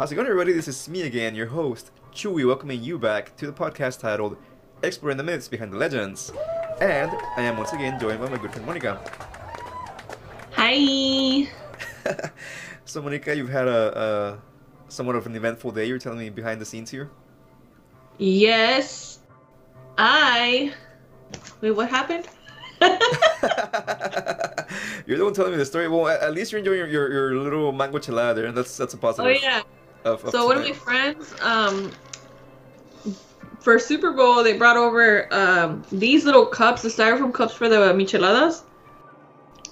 How's it going, everybody? This is me again, your host, Chewy, welcoming you back to the podcast titled Exploring the Myths Behind the Legends. And I am once again joined by my good friend Monica. Hi. so, Monica, you've had a, a somewhat of an eventful day. You're telling me behind the scenes here. Yes. I. Wait, what happened? you're the one telling me the story. Well, at least you're enjoying your, your, your little mango chelada there, and that's that's a positive. Oh yeah. Of, of so one of my friends, um, for Super Bowl, they brought over um these little cups, the styrofoam cups for the micheladas,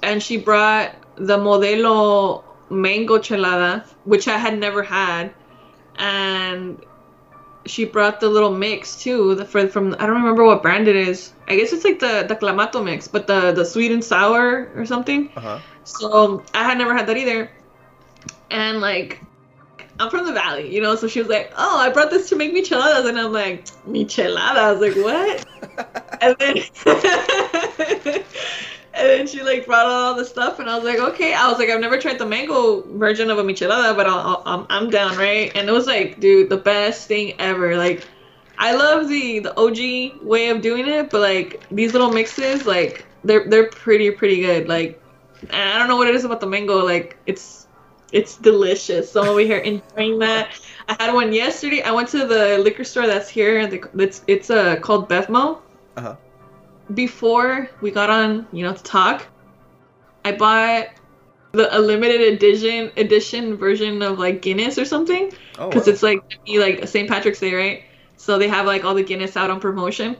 and she brought the Modelo mango chelada, which I had never had, and she brought the little mix too, the for from I don't remember what brand it is. I guess it's like the the clamato mix, but the the sweet and sour or something. Uh-huh. So I had never had that either, and like. I'm from the valley, you know, so she was like, "Oh, I brought this to make micheladas," and I'm like, "Micheladas? Like what?" and then, and then she like brought all the stuff, and I was like, "Okay." I was like, "I've never tried the mango version of a michelada, but I'll, I'll, I'm I'm down, right?" And it was like, dude, the best thing ever. Like, I love the the OG way of doing it, but like these little mixes, like they're they're pretty pretty good. Like, I don't know what it is about the mango, like it's it's delicious. So I'm over here enjoying that. I had one yesterday. I went to the liquor store that's here. It's it's uh, called Bevmo. Uh-huh. Before we got on, you know, to talk, I bought the a limited edition edition version of like Guinness or something because Oh, wow. it's like be like St. Patrick's Day, right? So they have like all the Guinness out on promotion,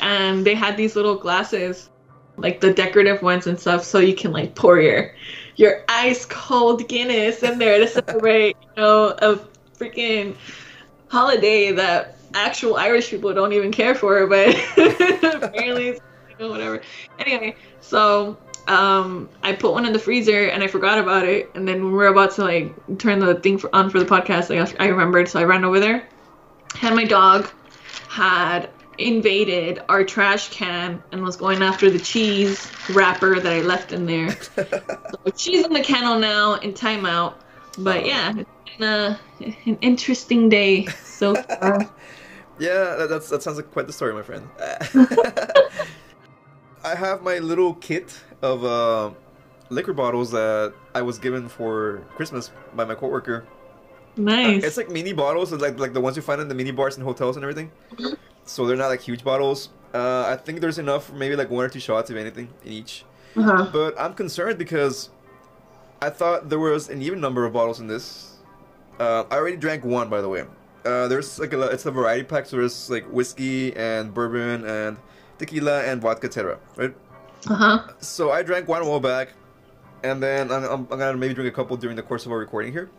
and they had these little glasses, like the decorative ones and stuff, so you can like pour your your ice cold Guinness in there to celebrate, you know, a freaking holiday that actual Irish people don't even care for, but apparently, it's, you know, whatever. Anyway, so um, I put one in the freezer and I forgot about it, and then when we were about to like turn the thing for, on for the podcast, like I remembered, so I ran over there. Had my dog had invaded our trash can and was going after the cheese wrapper that I left in there. so she's in the kennel now in timeout. But yeah, it's been a, an interesting day so far. Yeah, that, that's, that sounds like quite the story, my friend. I have my little kit of uh, liquor bottles that I was given for Christmas by my coworker. nice. It's like mini bottles, like like the ones you find in the mini bars and hotels and everything. So they're not like huge bottles. Uh, I think there's enough for maybe like one or two shots, if anything, in each. uh-huh. But I'm concerned because I thought there was an even number of bottles in this. Uh, I already drank one, by the way. Uh, there's like a it's a variety pack, so there's like whiskey and bourbon and tequila and vodka, etc. Right? Uh-huh. So I drank one a while back, and then I'm, I'm, I'm gonna maybe drink a couple during the course of our recording here.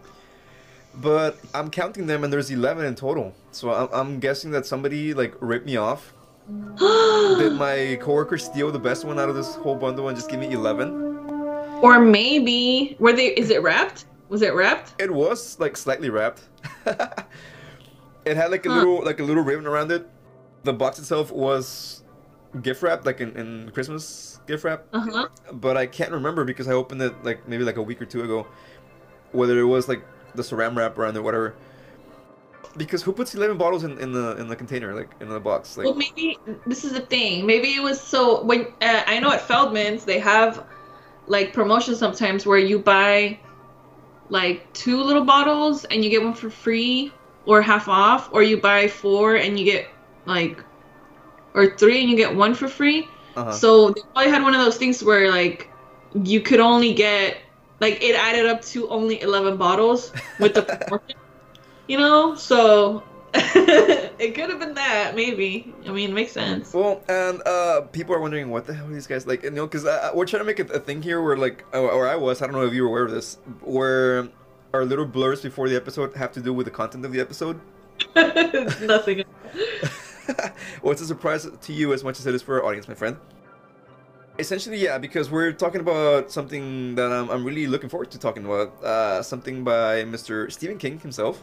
But I'm counting them, and there's 11 in total. So I'm, I'm guessing that somebody like ripped me off. Did my coworker steal the best one out of this whole bundle and just give me 11? or maybe were they is it wrapped? Was it wrapped? It was like slightly wrapped. it had like a Huh. little like a little ribbon around it. The box itself was gift wrapped, like in, in Christmas gift wrap. Uh-huh. But I can't remember because I opened it like maybe like a week or two ago. Whether it was like the saran wrap around it, whatever. Because who puts eleven bottles in, in the in the container, like in the box? Like Well, maybe this is the thing. Maybe it was so when uh, I know at Feldman's they have like promotions sometimes where you buy like two little bottles and you get one for free or half off, or you buy four and you get like or three and you get one for free. uh-huh. So they probably had one of those things where like you could only get like it added up to only eleven bottles with the. You know, so it could have been that maybe. I mean, it makes sense. Well, and uh, people are wondering what the hell are these guys like? You know, because uh, we're trying to make a, a thing here where, like, or I was, I don't know if you were aware of this, where our little blurs before the episode have to do with the content of the episode. Nothing. well, it's a surprise to you as much as it is for our audience, my friend. Essentially, yeah, because we're talking about something that I'm, I'm really looking forward to talking about. Uh, something by Mr. Stephen King himself.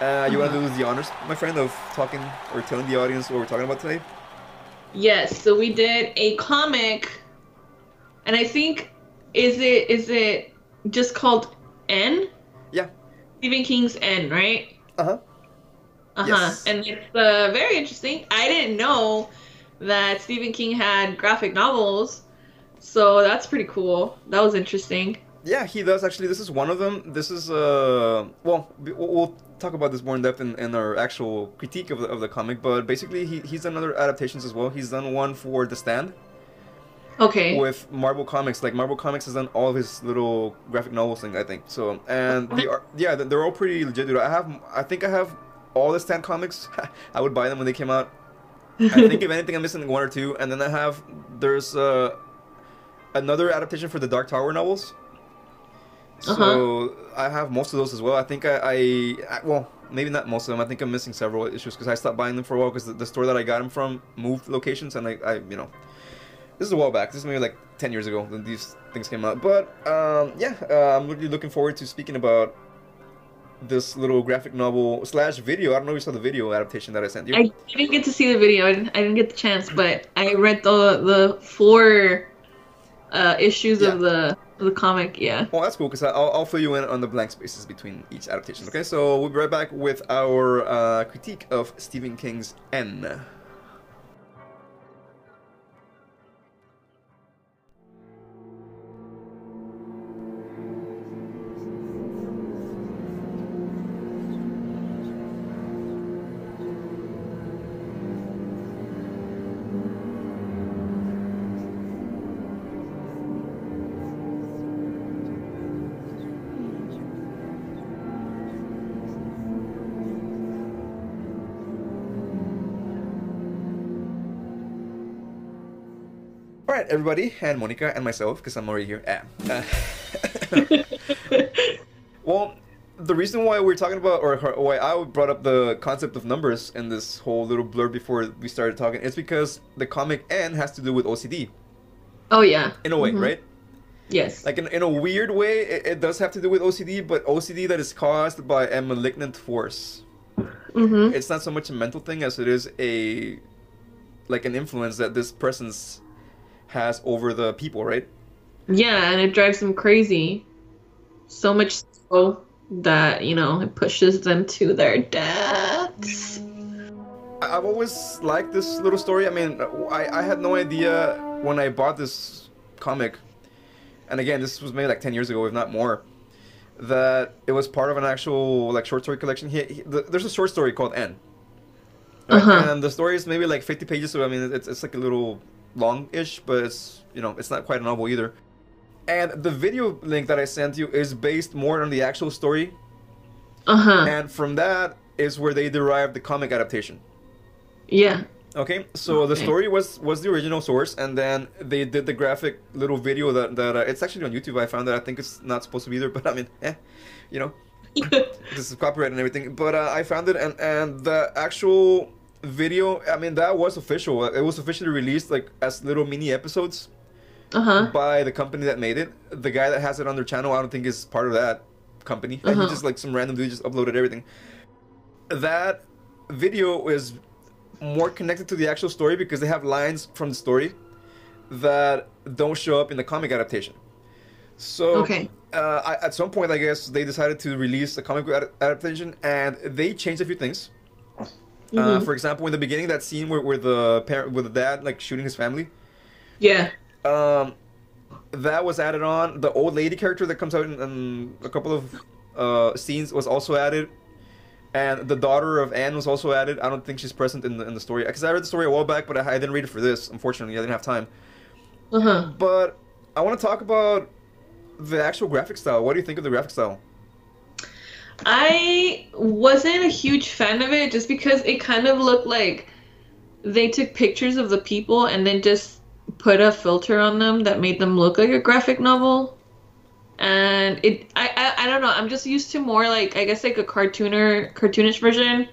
Uh, you want to do the honors, my friend, of talking or telling the audience what we're talking about today? Yes, so we did a comic, and I think is it is it just called N? Yeah. Stephen King's N, right? Uh huh. Uh huh. Yes. And it's uh, very interesting. I didn't know that Stephen King had graphic novels, so that's pretty cool. That was interesting. Yeah, he does actually. This is one of them. This is uh, well, we- we'll we'll talk about this more in depth in, in our actual critique of the, of the comic. But basically, he, he's done other adaptations as well. He's done one for The Stand Okay. with Marvel Comics. Like Marvel Comics has done all of his little graphic novels thing, I think. So and the art, yeah, they're all pretty legit. Dude. I have, I think I have all the Stand comics. I would buy them when they came out. I think if anything, I'm missing one or two, and then I have there's uh, another adaptation for the Dark Tower novels. So Uh-huh. I have most of those as well. I think I, I, I well maybe not most of them. I think I'm missing several issues because I stopped buying them for a while because the, the store that I got them from moved locations, and I, I you know this is a while back. This is maybe like ten years ago when these things came out. But um, yeah, uh, I'm really looking forward to speaking about this little graphic novel slash video. I don't know if you saw the video adaptation that I sent you. I didn't get to see the video. I didn't, I didn't get the chance, but I read the the four uh, issues of the of the comic. Yeah. Well, that's cool because I'll, I'll fill you in on the blank spaces between each adaptation. Okay, so we'll be right back with our uh, critique of Stephen King's N. Everybody, and Monica and myself, because I'm already here. Ah. Well, the reason why we're talking about, or why I brought up the concept of numbers in this whole little blur before we started talking, is because the comic N has to do with OCD Oh yeah. in a way, Mhm. right? Yes. Like in, in a weird way, it, it does have to do with OCD, but OCD that is caused by a malignant force. mm-hmm. It's not so much a mental thing as it is a like an influence that this person's has over the people, right? Yeah, and it drives them crazy. So much so that, you know, it pushes them to their deaths. I've always liked this little story. I mean, I, I had no idea when I bought this comic, and again, this was maybe like 10 years ago, if not more, that it was part of an actual like short story collection. He, he, the, there's a short story called N. right? Uh-huh. And the story is maybe like 50 pages, so I mean, it's, it's like a little long-ish, but it's, you know, it's not quite a novel either. And the video link that I sent you is based more on the actual story, Uh-huh. and from that is where they derived the comic adaptation. Yeah. Okay, so the story was was the original source, and then they did the graphic little video that that uh, it's actually on YouTube. I found that I think it's not supposed to be there, but I mean, eh, you know, this is copyright and everything. But uh, I found it, and and the actual video, I mean, that was official. It was officially released like as little mini episodes Uh-huh. by the company that made it. The guy that has it on their channel, I don't think is part of that company. Like, Uh-huh. He just like some random dude just uploaded everything. That video is more connected to the actual story because they have lines from the story that don't show up in the comic adaptation. So Okay. uh, I, at some point, I guess they decided to release a comic ad- adaptation, and they changed a few things. Uh, Mhm. for example, in the beginning, that scene where, where the parent, with the dad like shooting his family, Yeah. um, that was added on. The old lady character that comes out in, in a couple of uh, scenes was also added, and the daughter of N was also added. I don't think she's present in the in the story because I read the story a while back, but I, I didn't read it for this. Unfortunately, I didn't have time. Uh-huh. But I want to talk about the actual graphic style. What do you think of the graphic style? I wasn't a huge fan of it just because it kind of looked like they took pictures of the people and then just put a filter on them that made them look like a graphic novel. And it I, I I don't know, I'm just used to more like I guess like a cartooner cartoonish version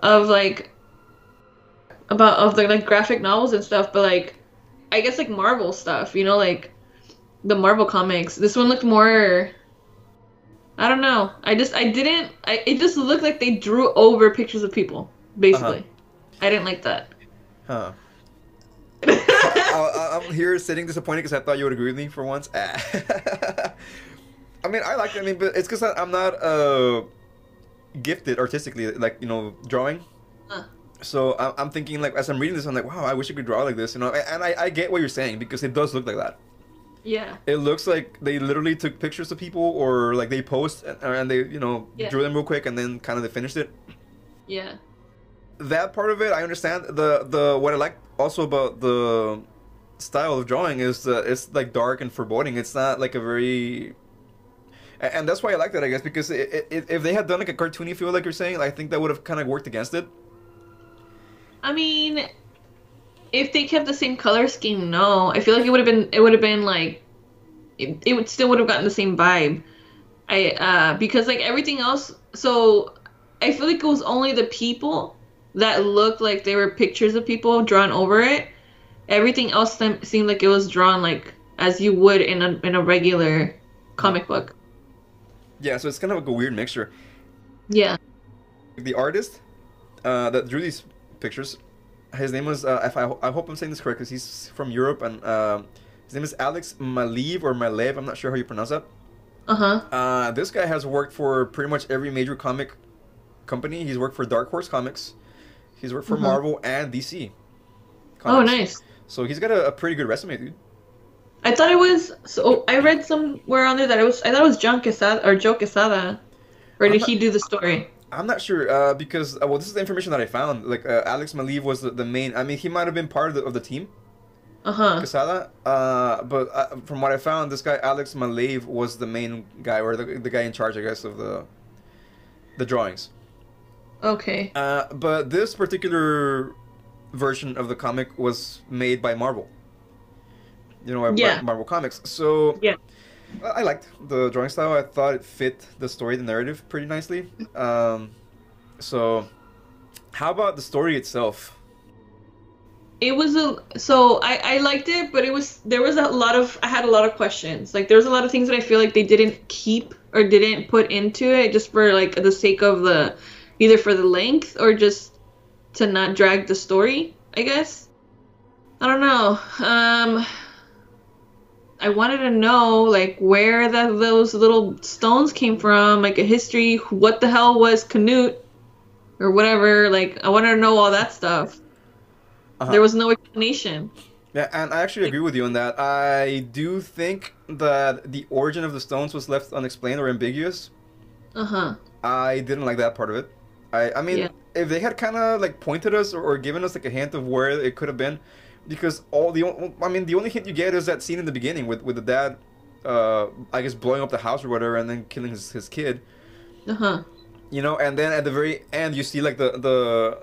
of like about of the like graphic novels and stuff, but like I guess like Marvel stuff, you know, like the Marvel comics. This one looked more I don't know. I just I didn't. I, it just looked like they drew over pictures of people. Basically, I didn't like that. Huh. I, I, I'm here sitting disappointed because I thought you would agree with me for once. I mean, I like it. I mean, but it's because I'm not uh gifted artistically, like you know, drawing. So I- I'm thinking like as I'm reading this, I'm like, wow, I wish I could draw like this, you know. And I, I get what you're saying because it does look like that. Yeah. It looks like they literally took pictures of people, or like they post and, uh, and they, you know, Yeah. drew them real quick and then kind of they finished it. Yeah. That part of it, I understand. The the what I like also about the style of drawing is that it's like dark and foreboding. It's not like a very and that's why I like that, I guess, because it, it, if they had done like a cartoony feel, like you're saying, I think that would have kind of worked against it. I mean, if they kept the same color scheme, no. I feel like it would have been. It would have been like, it, it would still would have gotten the same vibe. I uh because like everything else. So I feel like it was only the people that looked like they were pictures of people drawn over it. Everything else them- seemed like it was drawn like as you would in a in a regular comic book. Yeah, so it's kind of like a weird mixture. Yeah. The artist uh, that drew these pictures, his name was, uh, if I, I hope I'm saying this correct, because he's from Europe, and uh, his name is Alex Maleev or Malev, I'm not sure how you pronounce that. Uh huh. Uh, this guy has worked for pretty much every major comic company. He's worked for Dark Horse Comics. He's worked for Mhm. Marvel and DC. Oh, nice. So he's got a, a pretty good resume, dude. I thought it was so. I read somewhere on there that it was. I thought it was John Quesada or Joe Quesada, or did not- he do the story? I'm not sure uh, because uh, well, this is the information that I found. Like uh, Alex Maleev was the, the main. I mean, he might have been part of the, of the team, Uh huh. Quesada. Uh, but uh, from what I found, this guy Alex Maleev was the main guy or the, the guy in charge, I guess, of the the drawings. Okay. Uh, but this particular version of the comic was made by Marvel. You know, Yeah. Marvel Comics. So Yeah. I liked the drawing style. I thought it fit the story, the narrative, pretty nicely. Um, so, how about the story itself? It was a so I I liked it, but it was there was a lot of I had a lot of questions. Like there was a lot of things that I feel like they didn't keep or didn't put into it just for like the sake of the either for the length or just to not drag the story. I guess. I don't know. Um. I wanted to know like where that those little stones came from, like a history. What the hell was Canute, or whatever? Like I wanted to know all that stuff. Uh-huh. There was no explanation. Yeah, and I actually agree with you on that. I do think that the origin of the stones was left unexplained or ambiguous. Uh huh. I didn't like that part of it. I, I mean, Yeah. if they had kind of like pointed us or, or given us like a hint of where it could have been, because all the, I mean, the only hint you get is that scene in the beginning with with the dad, uh, I guess blowing up the house or whatever, and then killing his, his kid. Uh huh. You know, and then at the very end, you see like the the,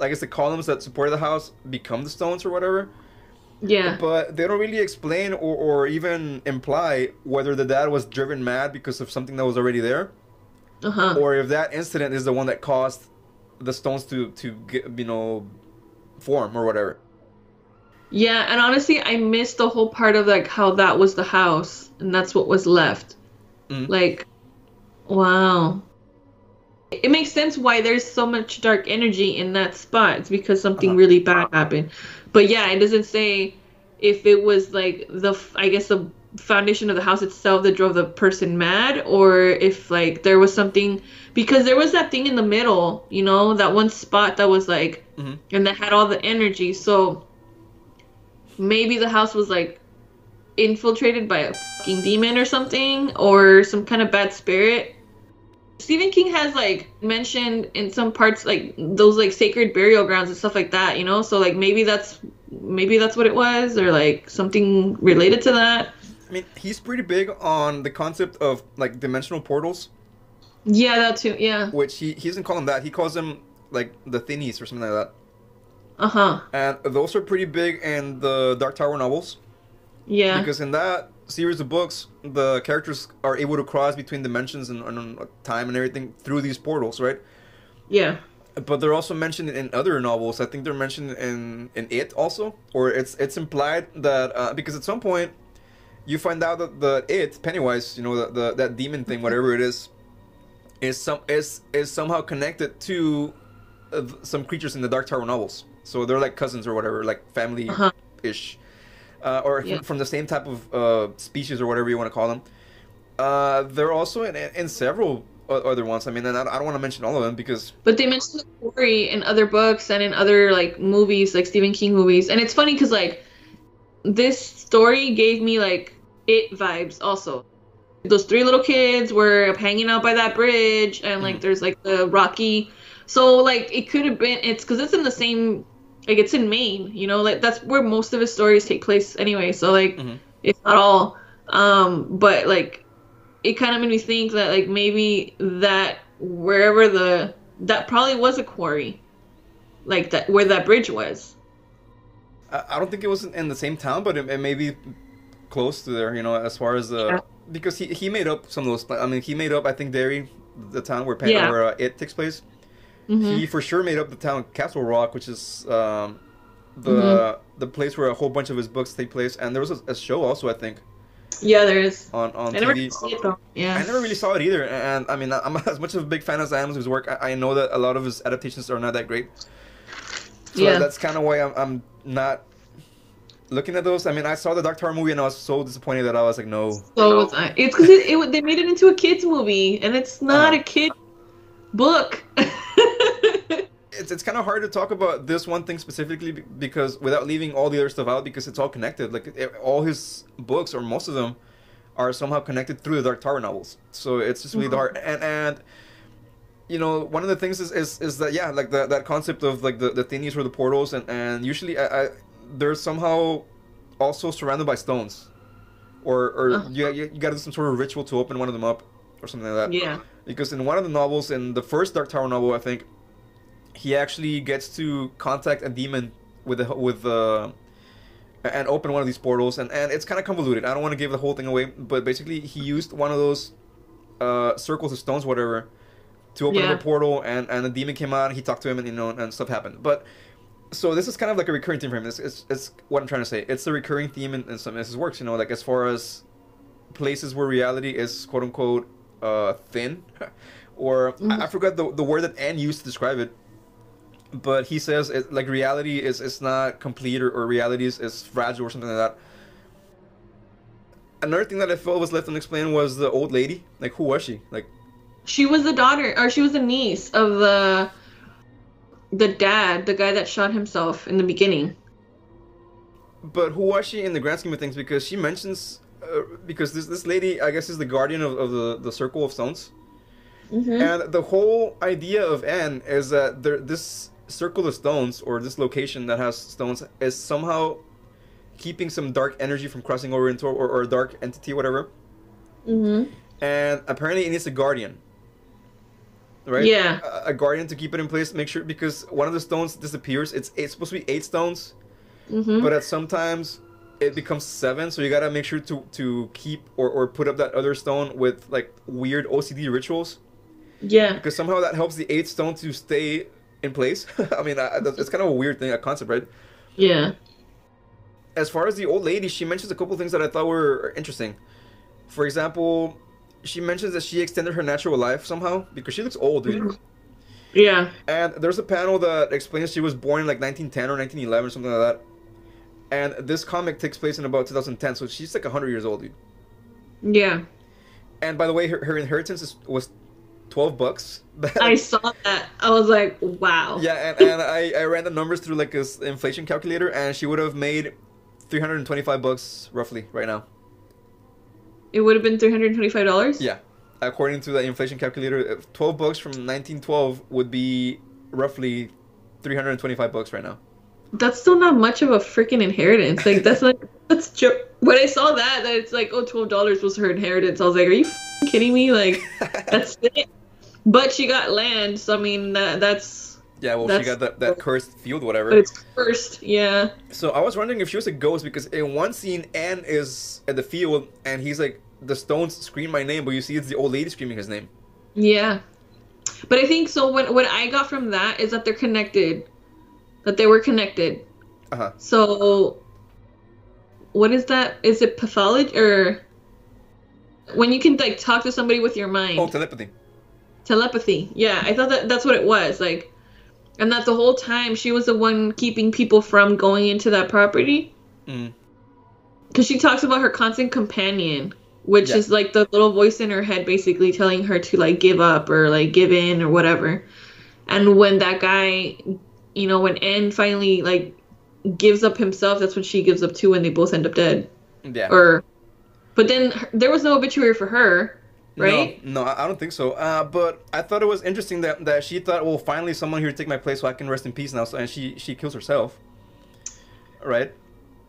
I guess the columns that support the house become the stones or whatever. Yeah. But they don't really explain or, or even imply whether the dad was driven mad because of something that was already there Uh huh. or if that incident is the one that caused the stones to to get, you know form or whatever. Yeah, and honestly, I missed the whole part of like how that was the house and that's what was left. Mhm. Like, wow. It makes sense why there's so much dark energy in that spot. It's because something Uh-huh. really bad happened. But yeah, it doesn't say if it was like the I guess the foundation of the house itself that drove the person mad or if like there was something because there was that thing in the middle, you know, that one spot that was like Mhm. and that had all the energy. So maybe the house was like infiltrated by a fucking demon or something or some kind of bad spirit. Stephen King has like mentioned in some parts like those like sacred burial grounds and stuff like that, you know? So like maybe that's maybe that's what it was or like something related to that. I mean, he's pretty big on the concept of like dimensional portals, Yeah, that too. Yeah. which he he doesn't call them that. He calls them like the thinnies or something like that. Uh-huh. And those are pretty big in the Dark Tower novels Yeah. because in that series of books, the characters are able to cross between dimensions and, and time and everything through these portals, right? yeah. but they're also mentioned in other novels. I think they're mentioned in in it also, or it's it's implied that uh, because at some point you find out that the it Pennywise, you know, the, the that demon thing, whatever it is, is some is is somehow connected to uh, some creatures in the Dark Tower novels. So they're like cousins or whatever, like family ish, uh, or Yeah. from, from the same type of uh, species or whatever you want to call them. Uh, they're also in, in several other ones. I mean, and I, I don't want to mention all of them because But they mentioned the quarry in other books and in other like movies, like Stephen King movies. And it's funny because like this story gave me like it vibes also. Those three little kids were hanging out by that bridge, and like Mhm. there's like the rocky. So like it could have been it's because it's in the same like it's in Maine, you know, like that's where most of his stories take place anyway. So like Mhm. if not all, um, but like it kind of made me think that like maybe that wherever the that probably was a quarry, like that where that bridge was. I, I don't think it was in the same town, but it, it may be close to there. You know, as far as the Yeah. because he he made up some of those. I mean, he made up I think Derry, the town where Pan, Yeah. where uh, it takes place. Mhm. He for sure made up the town Castle Rock, which is um, the Mm-hmm. the place where a whole bunch of his books take place. And there was a, a show also, I think, Yeah, there is. on on I never TV. Yeah. I never really saw it either, and I mean, I'm as much of a big fan as I am of his work. I, I know that a lot of his adaptations are not that great, so Yeah. that's kind of why I'm, I'm not looking at those. I mean, I saw the Dark Tower movie and I was so disappointed that I was like, no. So was I. It's because it, it, they made it into a kids movie, and it's not Uh-huh. a kid book. It's, it's kind of hard to talk about this one thing specifically because without leaving all the other stuff out because it's all connected. Like it, all his books or most of them are somehow connected through the Dark Tower novels. So it's just really Mhm. hard. And and you know one of the things is is, is that yeah like that that concept of like the the thinnies or the portals and and usually I, I they're somehow also surrounded by stones. Or, or Uh-huh. you, you, you gotta do some sort of ritual to open one of them up or something like that yeah. because in one of the novels in the first dark tower novel i think he actually gets to contact a demon with the with the and open one of these portals and and it's kind of convoluted. I don't want to give the whole thing away but basically he used one of those uh circles of stones whatever to open Yeah. up a portal and and the demon came out and he talked to him and you know and stuff happened. But so this is kind of like a recurring theme for him. It's, it's, it's what i'm trying to say. It's the recurring theme in, in some of his works you know like as far as places where reality is quote unquote uh, thin, or I, I forgot the, the word that N used to describe it. But he says it, like reality is is not complete or, or reality is, is fragile or something like that. Another thing that I felt was left unexplained was the old lady. Like who was she? Like She was the daughter, or she was the niece of the the dad, the guy that shot himself in the beginning. but who was she in the grand scheme of things? Because she mentions uh, because this this lady I guess is the guardian of, of the the circle of stones. Mm-hmm. And the whole idea of N is that there, this circle of stones or this location that has stones is somehow keeping some dark energy from crossing over into or, or a dark entity, whatever. Mm-hmm. And apparently, it needs a guardian, right? Yeah. A, a guardian to keep it in place, make sure because one of the stones disappears. It's it's supposed to be eight stones, Mm-hmm. but at sometimes it becomes seven. So you gotta make sure to to keep or or put up that other stone with like weird OCD rituals yeah. because somehow that helps the eighth stone to stay in place. I mean, I, it's kind of a weird thing, a concept, right? Yeah. As far as the old lady, she mentions a couple things that I thought were interesting. For example, she mentions that she extended her natural life somehow because she looks old, dude. Mm-hmm. Yeah. And there's a panel that explains she was born in like 1910 or 1911 or something like that. And this comic takes place in about 2010, so she's like 100 years old, dude. Yeah. And by the way, her, her inheritance is, was 12 bucks. I saw that. I was like, wow. Yeah, and, and I, I ran the numbers through like this inflation calculator, and she would have made 325 bucks roughly right now. It would have been three hundred twenty-five dollars. Yeah, according to the inflation calculator, uh, 12 bucks from 1912 would be roughly 325 bucks right now. That's still not much of a freaking inheritance. Like that's like that's jo- when I saw that that it's like oh twelve dollars was her inheritance. I was like, are you f***ing kidding me? Like that's it. But she got land, so I mean that that's yeah, well, she got that, that cursed field, whatever. but whatever. it's cursed. Yeah. So I was wondering if she was a ghost because in one scene, N is at the field, and he's like, the stones scream my name, but you see it's the old lady screaming his name. Yeah. But I think so what what I got from that is that they're connected. That they were connected. Uh huh. So what is that? Is it pathology or when you can like talk to somebody with your mind? Oh, telepathy. Telepathy. Yeah, I thought that that's what it was. Like and that the whole time she was the one keeping people from going into that property Mm. cuz she talks about her constant companion which Yeah. is like the little voice in her head basically telling her to like give up or like give in or whatever. And when that guy, you know, when N finally like gives up himself, that's when she gives up too and they both end up dead. Yeah. Or but then her- there was no obituary for her, right? No, no, I I don't think so. Uh, but I thought it was interesting that, that she thought, well, finally someone here to take my place, so I can rest in peace now. So, and she she kills herself, right?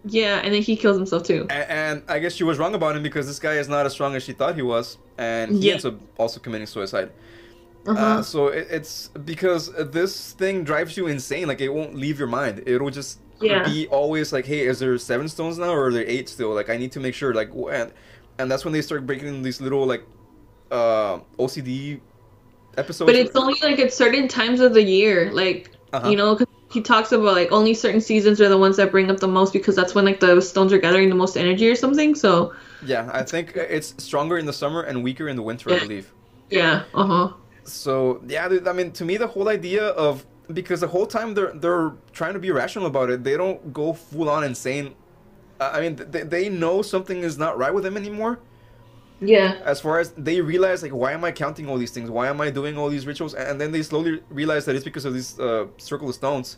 Yeah, and then he kills himself too. And, and I guess she was wrong about him because this guy is not as strong as she thought he was, and he Yeah. ends up also committing suicide. Uh-huh. Uh, so it, it's because this thing drives you insane. Like it won't leave your mind. It'll just Yeah. be always like, hey, is there seven stones now, or are there eight still? Like I need to make sure. Like and and that's when they start breaking in these little like uh OCD episodes. But it's only like at certain times of the year, like Uh-huh. you know, 'cause he talks about like only certain seasons are the ones that bring up the most because that's when like the stones are gathering the most energy or something. So yeah, I think it's stronger in the summer and weaker in the winter, I believe. yeah, uh huh, So yeah, I mean, to me, the whole idea of because the whole time they're they're trying to be rational about it, they don't go full on insane. I mean, they, they know something is not right with them anymore. yeah, As far as they realize, like, why am I counting all these things? Why am I doing all these rituals? And then they slowly realize that it's because of these uh, circle of stones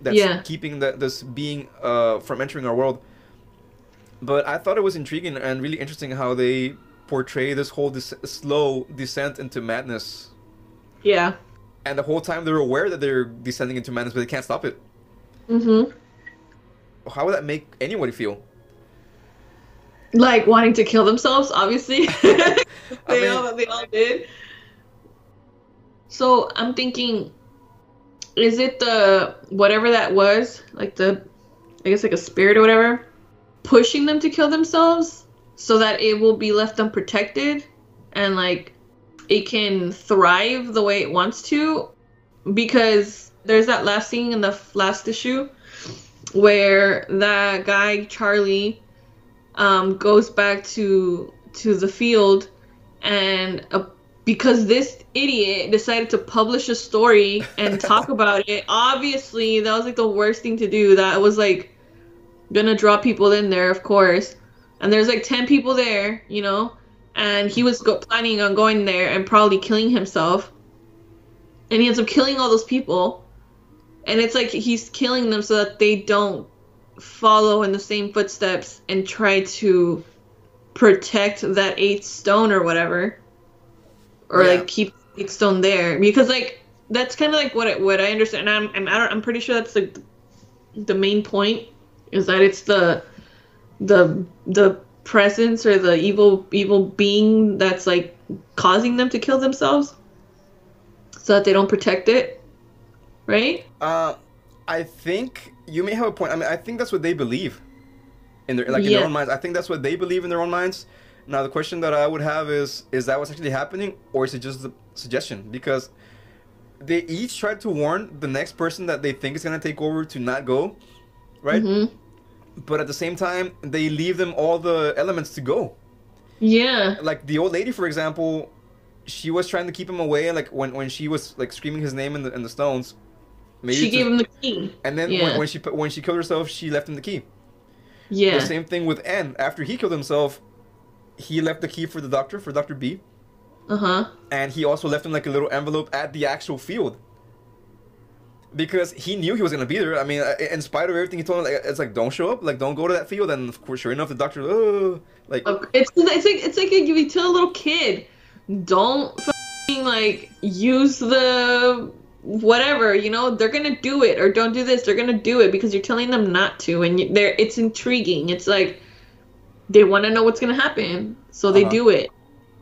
that's Yeah. keeping the, this being uh, from entering our world. But I thought it was intriguing and really interesting how they portray this whole des- slow descent into madness yeah. and the whole time they're aware that they're descending into madness, but they can't stop it. Mm-hmm. How would that make anybody feel? Like wanting to kill themselves, obviously. they mean- all they all did. So I'm thinking, is it the whatever that was, like the, I guess like a spirit or whatever, pushing them to kill themselves so that it will be left unprotected, and like it can thrive the way it wants to, because there's that last scene in the last issue where that guy Charlie um, goes back to to the field and uh, because this idiot decided to publish a story and talk about it obviously that was like the worst thing to do. That was like gonna draw people in there of course and there's like 10 people there you know? And he was go- planning on going there and probably killing himself. And he ends up killing all those people. And it's like he's killing them so that they don't follow in the same footsteps and try to protect that eighth stone or whatever. Or Yeah. like keep the eighth stone there. Because like that's kind of like what it, what I understand. And I'm I'm, I don't, I'm pretty sure that's like the main point is that it's the the the presence or the evil evil being that's like causing them to kill themselves so that they don't protect it right Uh, I think you may have a point. I mean, I think that's what they believe in their like in their own minds. I think that's what they believe in their own minds. Now, the question that I would have is: Is that what's actually happening, or is it just a suggestion? Because they each tried to warn the next person that they think is gonna take over to not go, right? hmm But at the same time, they leave them all the elements to go. yeah. Like the old lady for example she was trying to keep him away like when when she was like screaming his name in the in the stones she to- gave him the key. And then yeah. when, when she put- when she killed herself she left him the key. Yeah. The same thing with N after he killed himself he left the key for the doctor for Dr. B. Uh-huh. And he also left him like a little envelope at the actual field because he knew he was gonna be there. I mean, uh, in spite of everything he told him, like, it's like don't show up, like don't go to that field. And of course, sure enough, the doctor, oh, like it's it's like it's like if you tell a little kid don't fucking like use the whatever you know they're gonna do it or don't do this they're gonna do it because you're telling them not to and you, they're it's intriguing it's like they want to know what's gonna happen so they Uh-huh. do it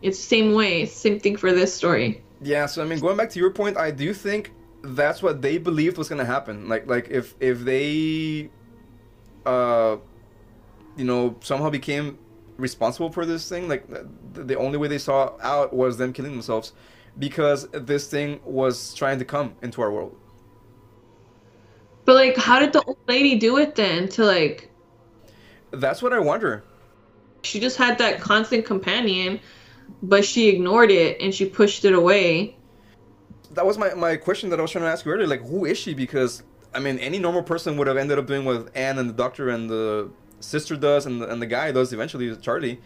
it's the same way same thing for this story Yeah, so I mean, going back to your point, I do think that's what they believed was gonna happen. Like, like if if they, uh, you know, somehow became responsible for this thing, like the, the only way they saw out was them killing themselves, because this thing was trying to come into our world. but like how did the old lady do it then to like That's what I wonder. she just had that constant companion but she ignored it and she pushed it away That was my, my question that I was trying to ask you earlier. Like, who is she? Because I mean, any normal person would have ended up doing what N and the doctor and the sister does, and the, and the guy does eventually, Charlie.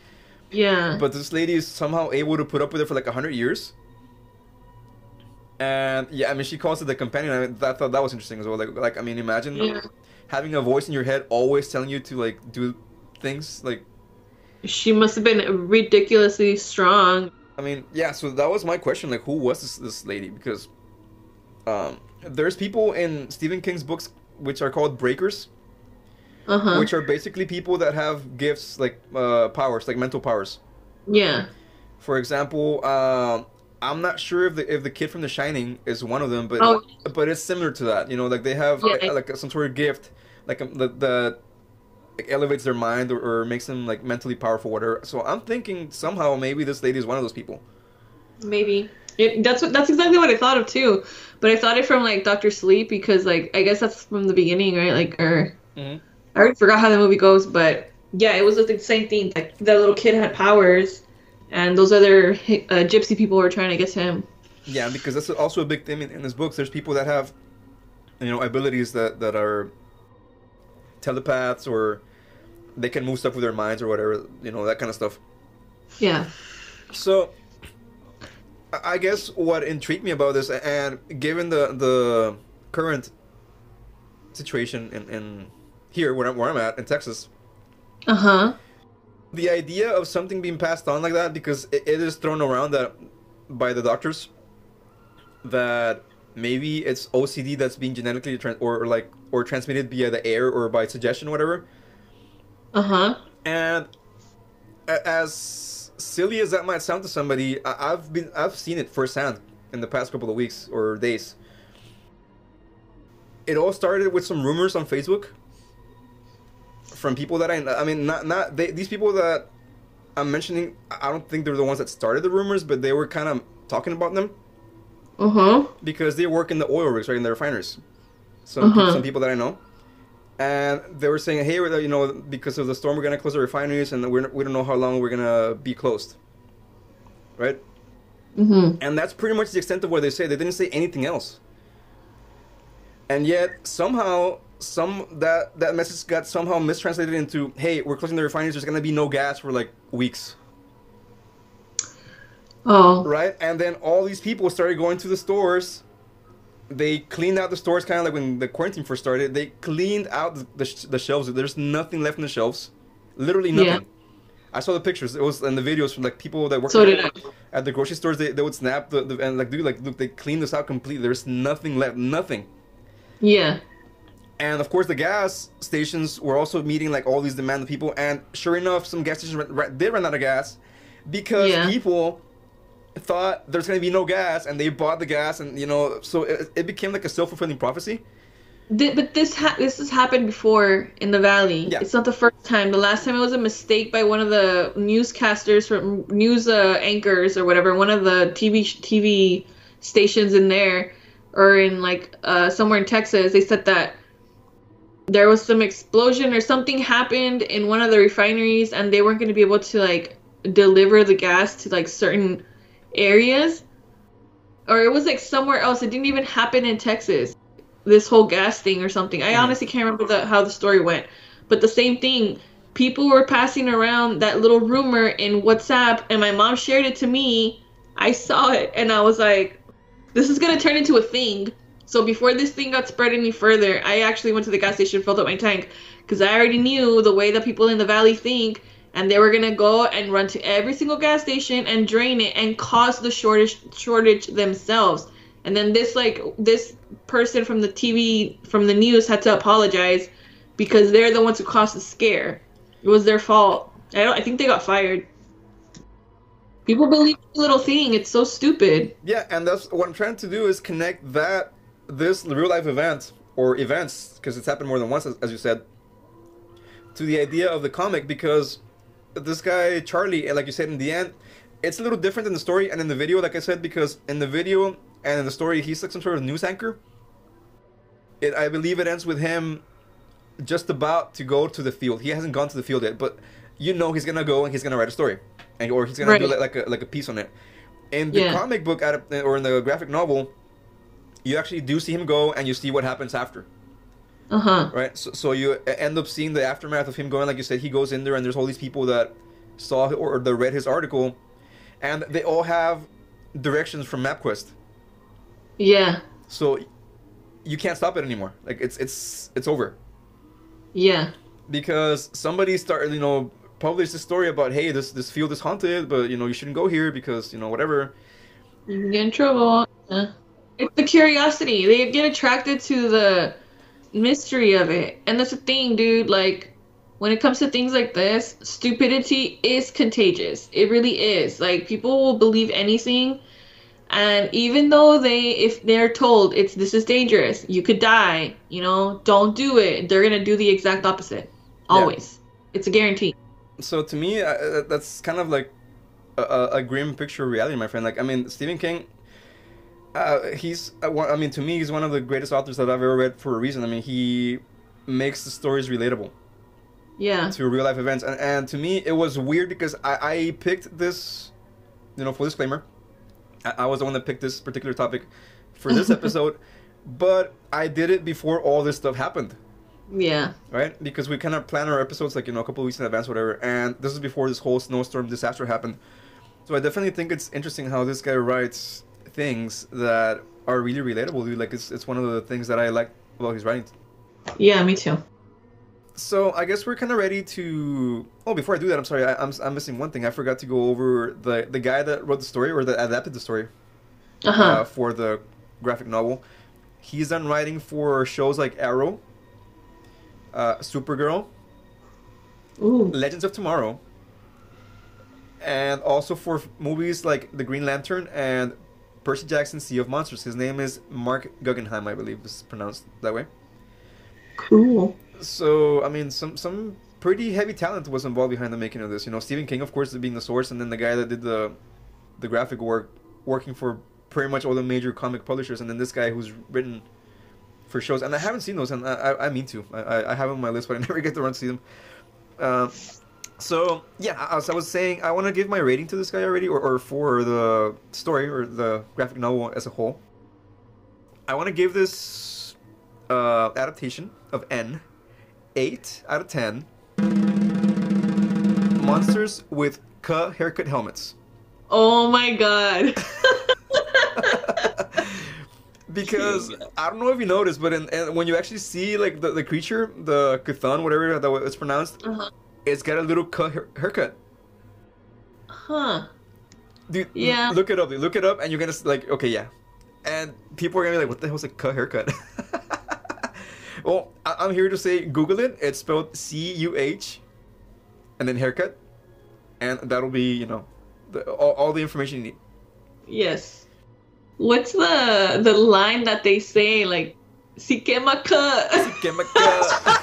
Yeah. But this lady is somehow able to put up with it for like hundred years. And yeah, I mean, she calls it the companion. I, mean, I thought that was interesting as well. Like, like I mean, imagine Yeah. having a voice in your head always telling you to like do things. Like, She must have been ridiculously strong. I mean, yeah. So that was my question. Like, who was this this lady? Because um, there's people in Stephen King's books which are called breakers, Uh huh. which are basically people that have gifts like uh, powers, like mental powers. Yeah. For example, um, I'm not sure if the if the kid from The Shining is one of them, but Oh. but it's similar to that. You know, like they have Yeah. like, like some sort of gift, like um, the the like, elevates their mind or, or makes them like mentally powerful, whatever. So I'm thinking somehow maybe this lady is one of those people. Maybe. It, that's what that's exactly what I thought of too. But I thought it from like Doctor Sleep because like I guess that's from the beginning, right? Like or Mhm. I already forgot how the movie goes, but yeah, it was the same thing. Like that little kid had powers, and those other uh, gypsy people were trying to get to him. Yeah, because that's also a big thing in, in his books. There's people that have, you know, abilities that that are telepaths or they can move stuff with their minds or whatever. You know, that kind of stuff. Yeah. So, I guess what intrigued me about this, and given the the current situation in, in here where I'm, where I'm at in Texas, Uh huh. the idea of something being passed on like that, because it, it is thrown around that by the doctors that maybe it's OCD that's being genetically tran or, or like or transmitted via the air or by suggestion, whatever. Uh huh. And as silly as that might sound to somebody, I- I've been I've seen it firsthand in the past couple of weeks or days. It all started with some rumors on Facebook from people that I I mean not not they, these people that I'm mentioning. I don't think they're the ones that started the rumors, but they were kind of talking about them Uh huh. because they work in the oil rigs, right, in the refineries. Some Uh-huh. some people that I know, and they were saying, "Hey, you know, because of the storm, we're gonna close the refineries, and we're, we don't know how long we're gonna be closed." Right, Mhm. and that's pretty much the extent of what they say. They didn't say anything else, and yet somehow some that that message got somehow mistranslated into, "Hey, we're closing the refineries. There's gonna be no gas for like weeks." Oh. right? And then all these people started going to the stores. They cleaned out the stores, kind of like when the quarantine first started. They cleaned out the, the, sh- the shelves. There's nothing left in the shelves, literally nothing. Yeah. I saw the pictures. It was and the videos from like people that work So at, at the grocery stores. They, they would snap the, the and like dude like look they cleaned this out completely. There's nothing left, nothing. Yeah. And of course, the gas stations were also meeting like all these demanding people. And sure enough, some gas stations ran, ran, did run out of gas because Yeah. people thought there's going to be no gas, and they bought the gas, and you know, so it, it became like a self fulfilling prophecy. Th- but this ha- this has happened before in the valley. Yeah. It's not the first time. The last time it was a mistake by one of the newscasters from news uh, anchors or whatever, one of the TV sh- TV stations in there or in like uh, somewhere in Texas. They said that there was some explosion or something happened in one of the refineries and they weren't going to be able to like deliver the gas to like certain areas or it was like somewhere else. It didn't even happen in texas. This whole gas thing or something. I Mhm. honestly can't remember the, how the story went. But the same thing. People were passing around that little rumor in whatsapp and my mom shared it to me. I saw it and i was like this is going to turn into a thing. So before this thing got spread any further i actually went to the gas station filled up my tank because i already knew the way that people in the valley think and they were gonna go and run to every single gas station and drain it and cause the shortage shortage themselves. And then this like this person from the TV from the news had to apologize because they're the ones who caused the scare. It was their fault. I don't. I think they got fired. People believe little thing. It's so stupid. Yeah, and that's what I'm trying to do is connect that this real life event or events because it's happened more than once, as, as you said, to the idea of the comic because this guy Charlie, eh, like you said in the end, it's a little different in the story and in the video, like I said, because in the video and in the story, he's like some sort of news anchor. It, I believe it ends with him just about to go to the field. He hasn't gone to the field yet, but you know he's gonna go and he's gonna write a story, and or he's gonna do like, like a like a piece on it. In the Yeah. comic book or in the graphic novel, you actually do see him go and you see what happens after, Uh huh. right? So, so you end up seeing the aftermath of him going, like you said, he goes in there and there's all these people that saw or, or they read his article, and they all have directions from MapQuest. Yeah. So you can't stop it anymore. Like it's it's it's over Yeah. because somebody started you know published a story about hey this this field is haunted, but you know you shouldn't go here because you know whatever. You can get in trouble. Yeah. It's the curiosity. They get attracted to the mystery of it. And that's the thing, dude. Like, when it comes to things like this, stupidity is contagious. It really is. Like, people will believe anything. And even though they, if they're told it's this is dangerous, you could die, you know, don't do it. They're gonna do the exact opposite. Always. It's a guarantee. So to me, that's kind of like a, a, a grim picture of reality, my friend. Like I mean, Stephen King. Uh, he's, uh, I mean, to me, he's one of the greatest authors that I've ever read for a reason. I mean, he makes the stories relatable Yeah. to real life events, and, and to me, it was weird because I, I picked this, you know, full disclaimer, I, I was the one that picked this particular topic for this episode, but I did it before all this stuff happened Yeah. right? Because we kind of plan our episodes like you know a couple of weeks in advance, whatever. And this is before this whole snowstorm disaster happened. So I definitely think it's interesting how this guy writes things that are really relatable. Dude. Like it's it's one of the things that I like about his writing. Yeah, me too. So I guess we're kind of ready to. Oh, before I do that, I'm sorry, I, I'm I'm missing one thing. I forgot to go over the the guy that wrote the story or that adapted the story Uh huh. uh, for the graphic novel. He's done writing for shows like Arrow, uh, Supergirl, Ooh. Legends of Tomorrow, and also for movies like The Green Lantern and Percy Jackson Sea of Monsters. His name is Marc Guggenheim, I believe is pronounced that way. Cool. So I mean, some some pretty heavy talent was involved behind the making of this. You know, Stephen King, of course, being the source, and then the guy that did the the graphic work, working for pretty much all the major comic publishers, and then this guy who's written for shows. And I haven't seen those, and I, I, I mean to. I, I- have them on my list, but I never get to run to see them. Um, so yeah, as I was saying, I want to give my rating to this guy already, or, or for the story or the graphic novel as a whole. I want to give this uh, adaptation of N eight out of ten. Monsters with cuh haircut helmets. Oh my god. because I don't know if you noticed, but in, in, when you actually see like the, the creature, the Cthulhu, whatever that it's pronounced, uh-huh. It's got a little cuh, haircut. Huh. Dude, l- Yeah. look it up. dude. Look it up, and you're gonna like, okay, yeah. And people are gonna be like, "What the hell's a cuh haircut?" well, I- I'm here to say, Google it. It's spelled C U H, and then haircut, and that'll be, you know, the, all, all the information you need. Yes. What's the the line that they say like si quema cut? Que me ca-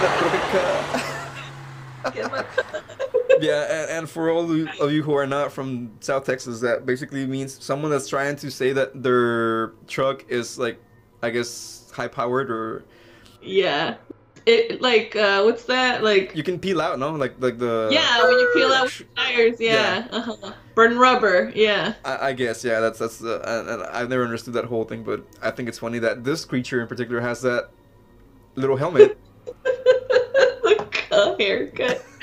yeah, and, and for all of of you who are not from South Texas, that basically means someone that's trying to say that their truck is like, I guess, high powered or yeah. It like uh what's that? Like you can peel out, no? Like like the yeah, when you peel out tires, yeah. Uh-huh. Burn rubber, yeah. I, I guess yeah, that's that's uh, and, and I've never understood that whole thing, but I think it's funny that this creature in particular has that little helmet. haircut.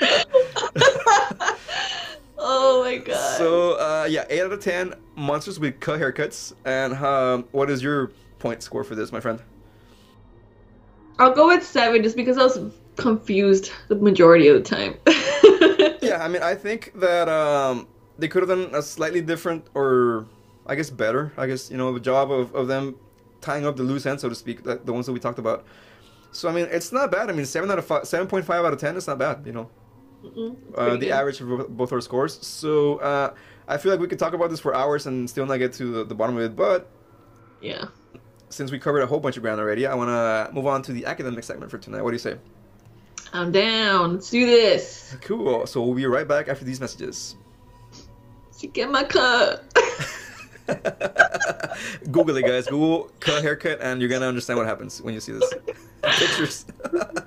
oh my god. So uh, yeah, eight out of ten monsters with cuh haircuts. And um, what is your point score for this, my friend? I'll go with seven just because I was confused the majority of the time. Yeah, I mean, I think that um, they could have done a slightly different, or I guess better, I guess you know, the job of, of them tying up the loose ends, so to speak, the ones that we talked about. So I mean, it's not bad. I mean, seven out of five, seven point five out of ten is not bad. You know, uh, the good. average of both our scores. So uh, I feel like we could talk about this for hours and still not get to the, the bottom of it. But Yeah. since we covered a whole bunch of ground already, I want to move on to the academic segment for tonight. What do you say? I'm down. Let's do this. Cool. So we'll be right back after these messages. To get my cut. Google it, guys. Google cuh haircut, and you're gonna understand what happens when you see this pictures.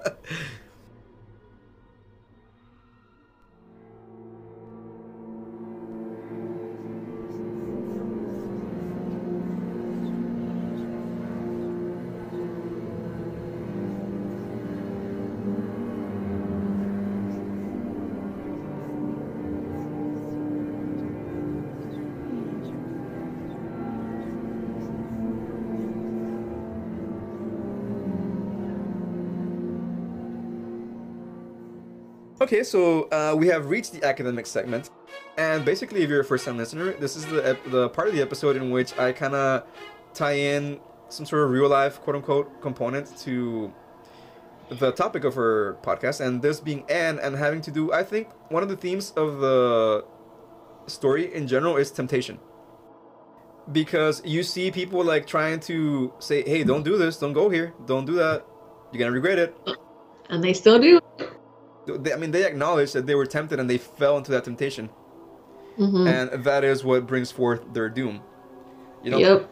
Okay, so uh, we have reached the academic segment, and basically, if you're a first-time listener, this is the the part of the episode in which I kind of tie in some sort of real-life quote-unquote component to the topic of her podcast, and this being N, and having to do, I think, one of the themes of the story in general is temptation. Because you see people like trying to say, "Hey, don't do this, don't go here, don't do that, you're gonna regret it." And they still do. They, I mean, they acknowledge that they were tempted and they fell into that temptation, hmm and that is what brings forth their doom. You know. Yep.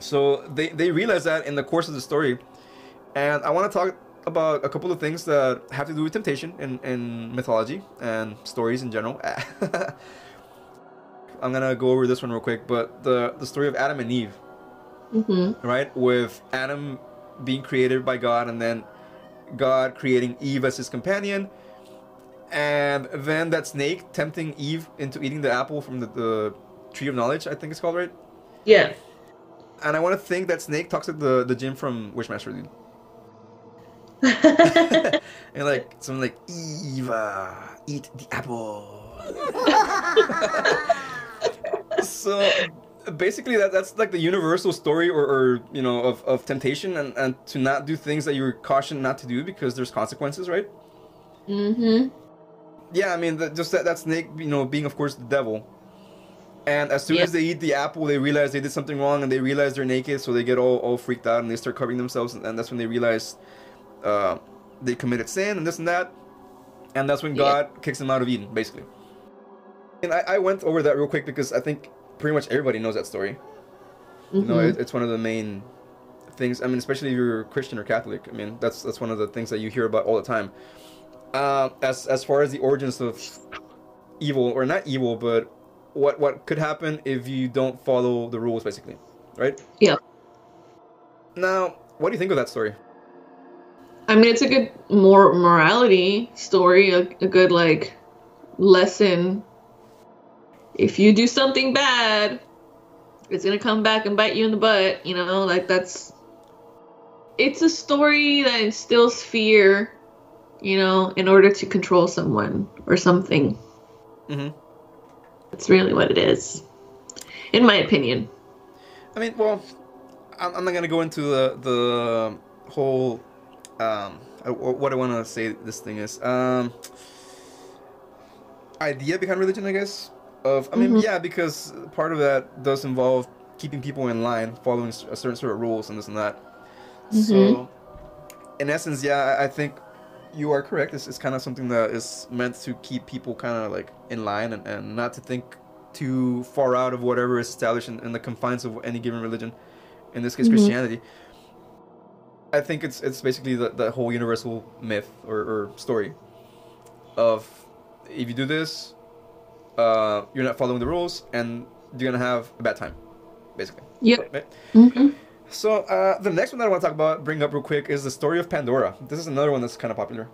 So they they realize that in the course of the story, and I want to talk about a couple of things that have to do with temptation in in mythology and stories in general. I'm gonna go over this one real quick, but the the story of Adam and Eve, hmm right? With Adam being created by God, and then God creating Eve as his companion, and then that snake tempting Eve into eating the apple from the, the tree of knowledge. I think it's called right. Yeah. And I want to think that Snake talks to the the Djinn from Wishmaster, dude. and like something like Eva, eat the apple. so basically, that that's like the universal story, or, or you know, of, of temptation, and, and to not do things that you're cautioned not to do because there's consequences, right? hmm Yeah, I mean, that, just that that snake, you know, being of course the devil. And as soon Yeah. as they eat the apple, they realize they did something wrong, and they realize they're naked, so they get all, all freaked out, and they start covering themselves, and that's when they realize uh, they committed sin and this and that, and that's when Yeah. God kicks them out of Eden, basically. And I, I went over that real quick because I think pretty much everybody knows that story. You know, Mhm. it, it's one of the main things. I mean, especially if you're Christian or Catholic. I mean, that's that's one of the things that you hear about all the time. Uh, as as far as the origins of evil, or not evil, but what what could happen if you don't follow the rules, basically, right? Yeah. Now, what do you think of that story? I mean, it's a good more morality story, a, a good like lesson. If you do something bad, it's gonna come back and bite you in the butt. You know, like that's. It's a story that instills fear, you know, in order to control someone or something. hmm That's really what it is, in my opinion. I mean, well, I'm, I'm not gonna go into the the whole um what I want to say. This thing is um idea behind religion, I guess. Of I mean, Mhm. yeah, because part of that does involve keeping people in line, following a certain sort of rules and this and that. So, Mhm. in essence, yeah, I think you are correct. It's, it's kind of something that is meant to keep people kind of like in line and, and not to think too far out of whatever is established in, in the confines of any given religion. In this case, Mhm. Christianity. I think it's it's basically the, the whole universal myth or, or story of if you do this, uh, you're not following the rules and you're gonna have a bad time, basically. Yep. Right? hmm So uh, the next one that I want to talk about, bring up real quick, is the story of Pandora. This is another one that's kind of popular,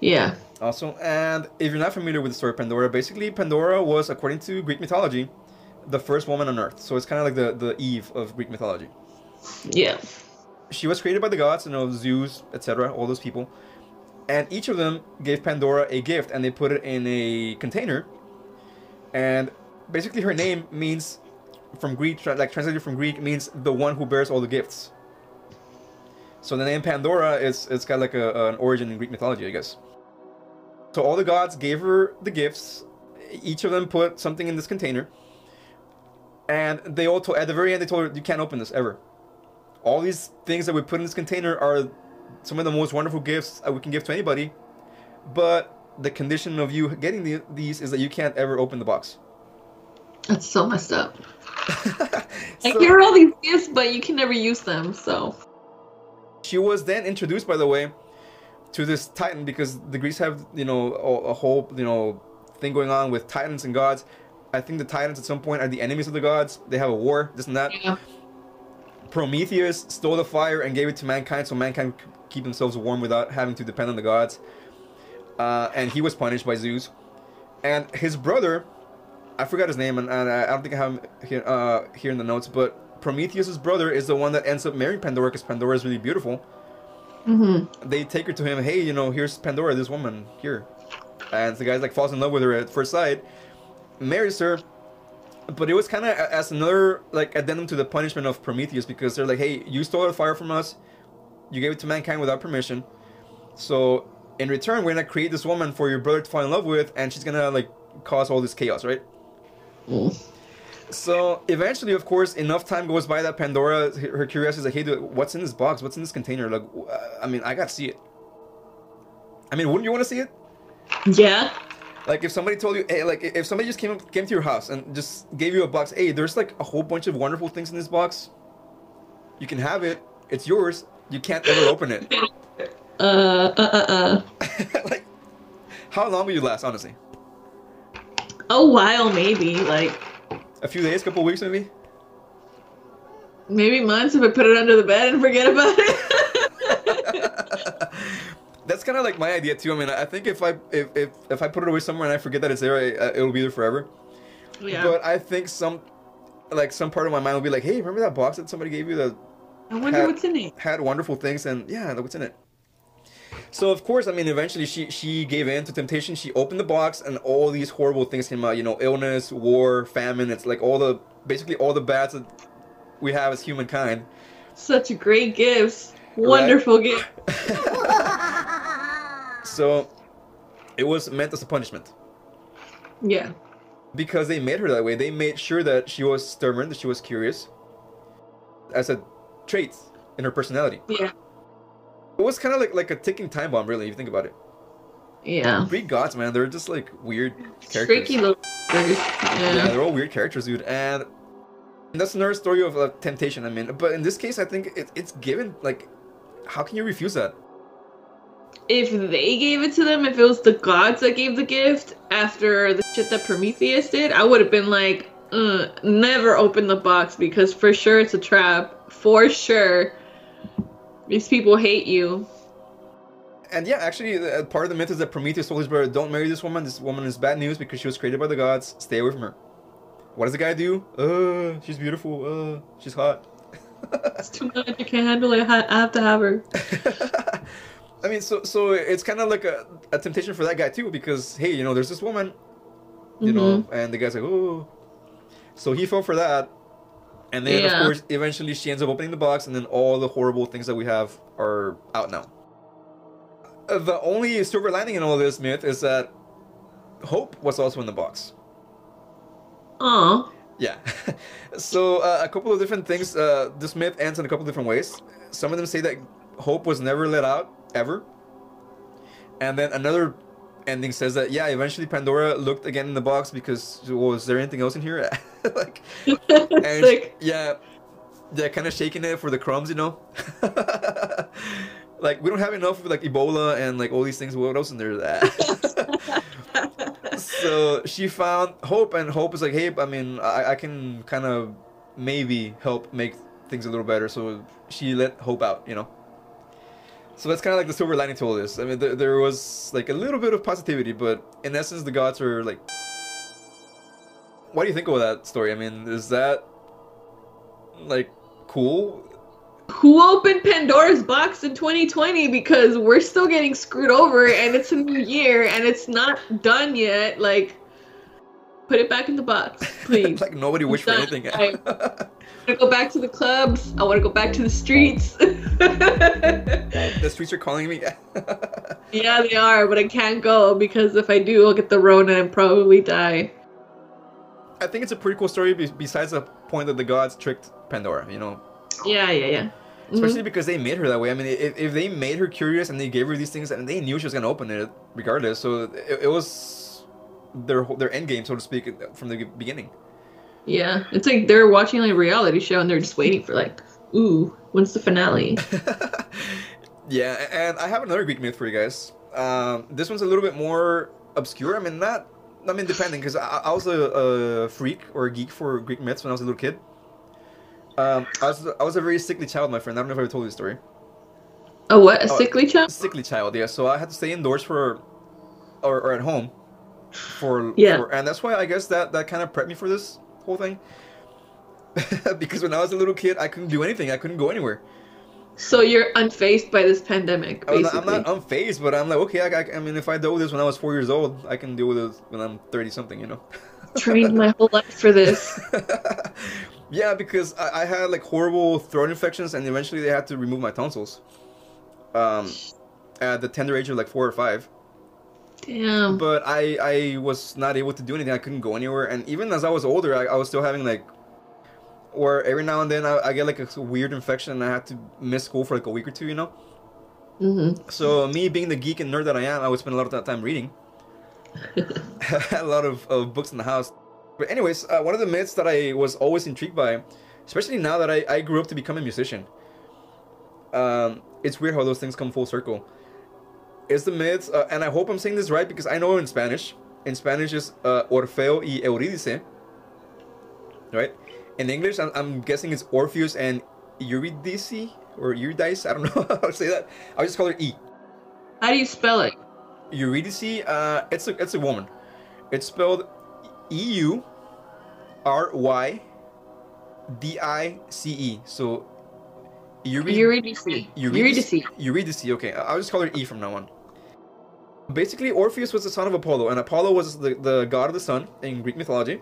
Yeah. also. And if you're not familiar with the story of Pandora, basically Pandora was, according to Greek mythology, the first woman on Earth. So it's kind of like the the Eve of Greek mythology. Yeah. She was created by the gods, you know, Zeus, etc., all those people, and each of them gave Pandora a gift, and they put it in a container. And basically, her name means, from Greek, like translated from Greek, means the one who bears all the gifts. So the name Pandora is it's got like a, an origin in Greek mythology, I guess. So all the gods gave her the gifts. Each of them put something in this container, and they all told at the very end they told her you can't open this ever. All these things that we put in this container are some of the most wonderful gifts we can give to anybody, but the condition of you getting the, these is that you can't ever open the box. That's so messed up. Like So- here are all these gifts, but you can never use them. So She was then introduced, by the way, to this Titan because the Greeks have, you know, a, a whole, you know, thing going on with Titans and gods. I think the Titans at some point are the enemies of the gods. They have a war, this and that. yeah, Prometheus stole the fire and gave it to mankind so mankind could keep themselves warm without having to depend on the gods. Uh, and he was punished by Zeus. And his brother, I forgot his name, and, and I don't think I have him here, uh, here in the notes, but Prometheus's brother is the one that ends up marrying Pandora because Pandora is really beautiful. hmm They take her to him, hey, you know, here's Pandora, this woman, here. and the guy like falls in love with her at first sight, marries her. But it was kind of as another like addendum to the punishment of Prometheus because they're like, hey, you stole the fire from us, you gave it to mankind without permission, so in return we're gonna create this woman for your brother to fall in love with, and she's gonna like cause all this chaos, right? Mm. So eventually, of course, enough time goes by that Pandora, her curiosity is like, hey, dude, what's in this box? What's in this container? Like, uh, I mean, I gotta see it. I mean, wouldn't you want to see it? Yeah. Like, if somebody told you, hey, like, if somebody just came up, came to your house and just gave you a box, hey, there's like a whole bunch of wonderful things in this box. You can have it. It's yours. You can't ever open it. Uh, uh, uh, uh. like, how long will you last? Honestly, A while, maybe. Like, a few days, couple weeks, maybe. maybe months if I put it under the bed and forget about it. That's kind of like my idea too. I mean, I think if I if, if if I put it away somewhere and I forget that it's there, I, uh, it'll be there forever. yeah. But I think some, like some part of my mind will be like, hey, remember that box that somebody gave you that I wonder had- what's in it. had wonderful things and yeah, what's in it. So of course, I mean, eventually she she gave in to temptation. She opened the box and all these horrible things came out. You know, illness, war, famine. It's like all the basically all the bads that we have as humankind. Such great gifts. Wonderful gift. So it was meant as a punishment. Yeah. because they made her that way. They made sure that she was stubborn, that she was curious, as a trait in her personality. Yeah. It was kind of like like a ticking time bomb, really, if you think about it. Yeah. Greek gods, man, they're just like weird characters. Tricky little. Yeah, Yeah. they're all weird characters, dude. And that's another story of uh, temptation. I mean, but in this case, I think it, it's given. Like, how can you refuse that? If they gave it to them, if it was the gods that gave the gift after the shit that Prometheus did, I would have been like, uh, never open the box because for sure it's a trap. For sure. These people hate you. And yeah, actually, uh, part of the myth is that Prometheus told his brother, "Don't marry this woman. This woman is bad news because she was created by the gods. Stay away from her." What does the guy do? Uh, she's beautiful. Uh, she's hot. It's too much. I can't handle it. I I have to have her. I mean, so so it's kind of like a, a temptation for that guy too, because hey, you know, there's this woman, you know, and the guy's like, oh, so he fell for that, and then Yeah. of course, eventually she ends up opening the box, and then all the horrible things that we have are out now. Uh, The only silver lining in all this myth is that hope was also in the box. Aw. Yeah. so uh, a couple of different things. Uh, this myth ends in a couple different ways. Some of them say that hope was never let out ever, and then another ending says that yeah, eventually Pandora looked again in the box because was there anything else in here? like, and Sick. yeah, yeah, kind of shaking it for the crumbs, you know. like we don't have enough of like Ebola and like all these things. What else in there? That so she found hope and hope is like hey i mean i, I can kind of maybe help make things a little better so she let hope out you know so that's kind of like the silver lining to all this i mean there, there was like a little bit of positivity but in essence the gods are like what do you think of that story i mean is that like cool Who opened Pandora's box in 2020? Because we're still getting screwed over and it's a new year and it's not done yet. Like, put it back in the box, please. like nobody wished for anything I want to go back to the clubs. I want to go back to the streets. the streets are calling me yeah, they are, but I can't go because if I do, I'll get the Rona and probably die. i think it's a pretty cool story be- besides the point that the gods tricked pandora you know Yeah, yeah, yeah. Especially mm-hmm. because they made her that way. I mean, if, if they made her curious and they gave her these things and they knew she was gonna open it regardless, so it, it was their whole- their end game, so to speak, from the beginning. Yeah, it's like they're watching like a reality show and they're just waiting for like, ooh, when's the finale? yeah, and I have another Greek myth for you guys. Um, this one's a little bit more obscure. I mean, not. I mean, depending, because I, I was a, a freak or a geek for Greek myths when I was a little kid. Um, I was I was a very sickly child, my friend. I don't know if I ever told you the story. A what? A Oh, sickly child? sickly child yeah so i had to stay indoors for or, or at home for Yeah. for- and that's why i guess that that kind of prepped me for this whole thing because when i was a little kid i couldn't do anything i couldn't go anywhere So you're unfazed by this pandemic, I'm basically. not, I'm not unfazed, but I'm like, okay, I, I, I mean, if I dealt with this when I was four years old, I can deal with it when I'm 30 something, you know? Trained my whole life for this. yeah, because I, I had like horrible throat infections, and eventually they had to remove my tonsils. Um, at the tender age of like four or five. Damn. But I I was not able to do anything. I couldn't go anywhere, and even as I was older, I, I was still having like, or every now and then I, I get like a weird infection, and I had to miss school for like a week or two, you know. Mm-hmm. So me being the geek and nerd that I am, I would spend a lot of that time reading. a lot of, of books in the house. But anyways, uh, one of the myths that I was always intrigued by, especially now that I, I grew up to become a musician. Um, it's weird how those things come full circle. Is the myth, uh, and I hope I'm saying this right because I know in Spanish. In Spanish is uh, Orfeo y Eurídice. Right? In English, I'm, I'm guessing it's Orpheus and Eurydice or Eurydice. I don't know how to say that. I'll just call her E. How do you spell it? Eurydice, uh, it's a it's a woman. It's spelled E U R Y D I C E. So Eury- Eurydice. Eurydice. Eurydice. Eurydice. Okay, I'll just call her E from now on. Basically, Orpheus was the son of Apollo, and Apollo was the, the god of the sun in Greek mythology.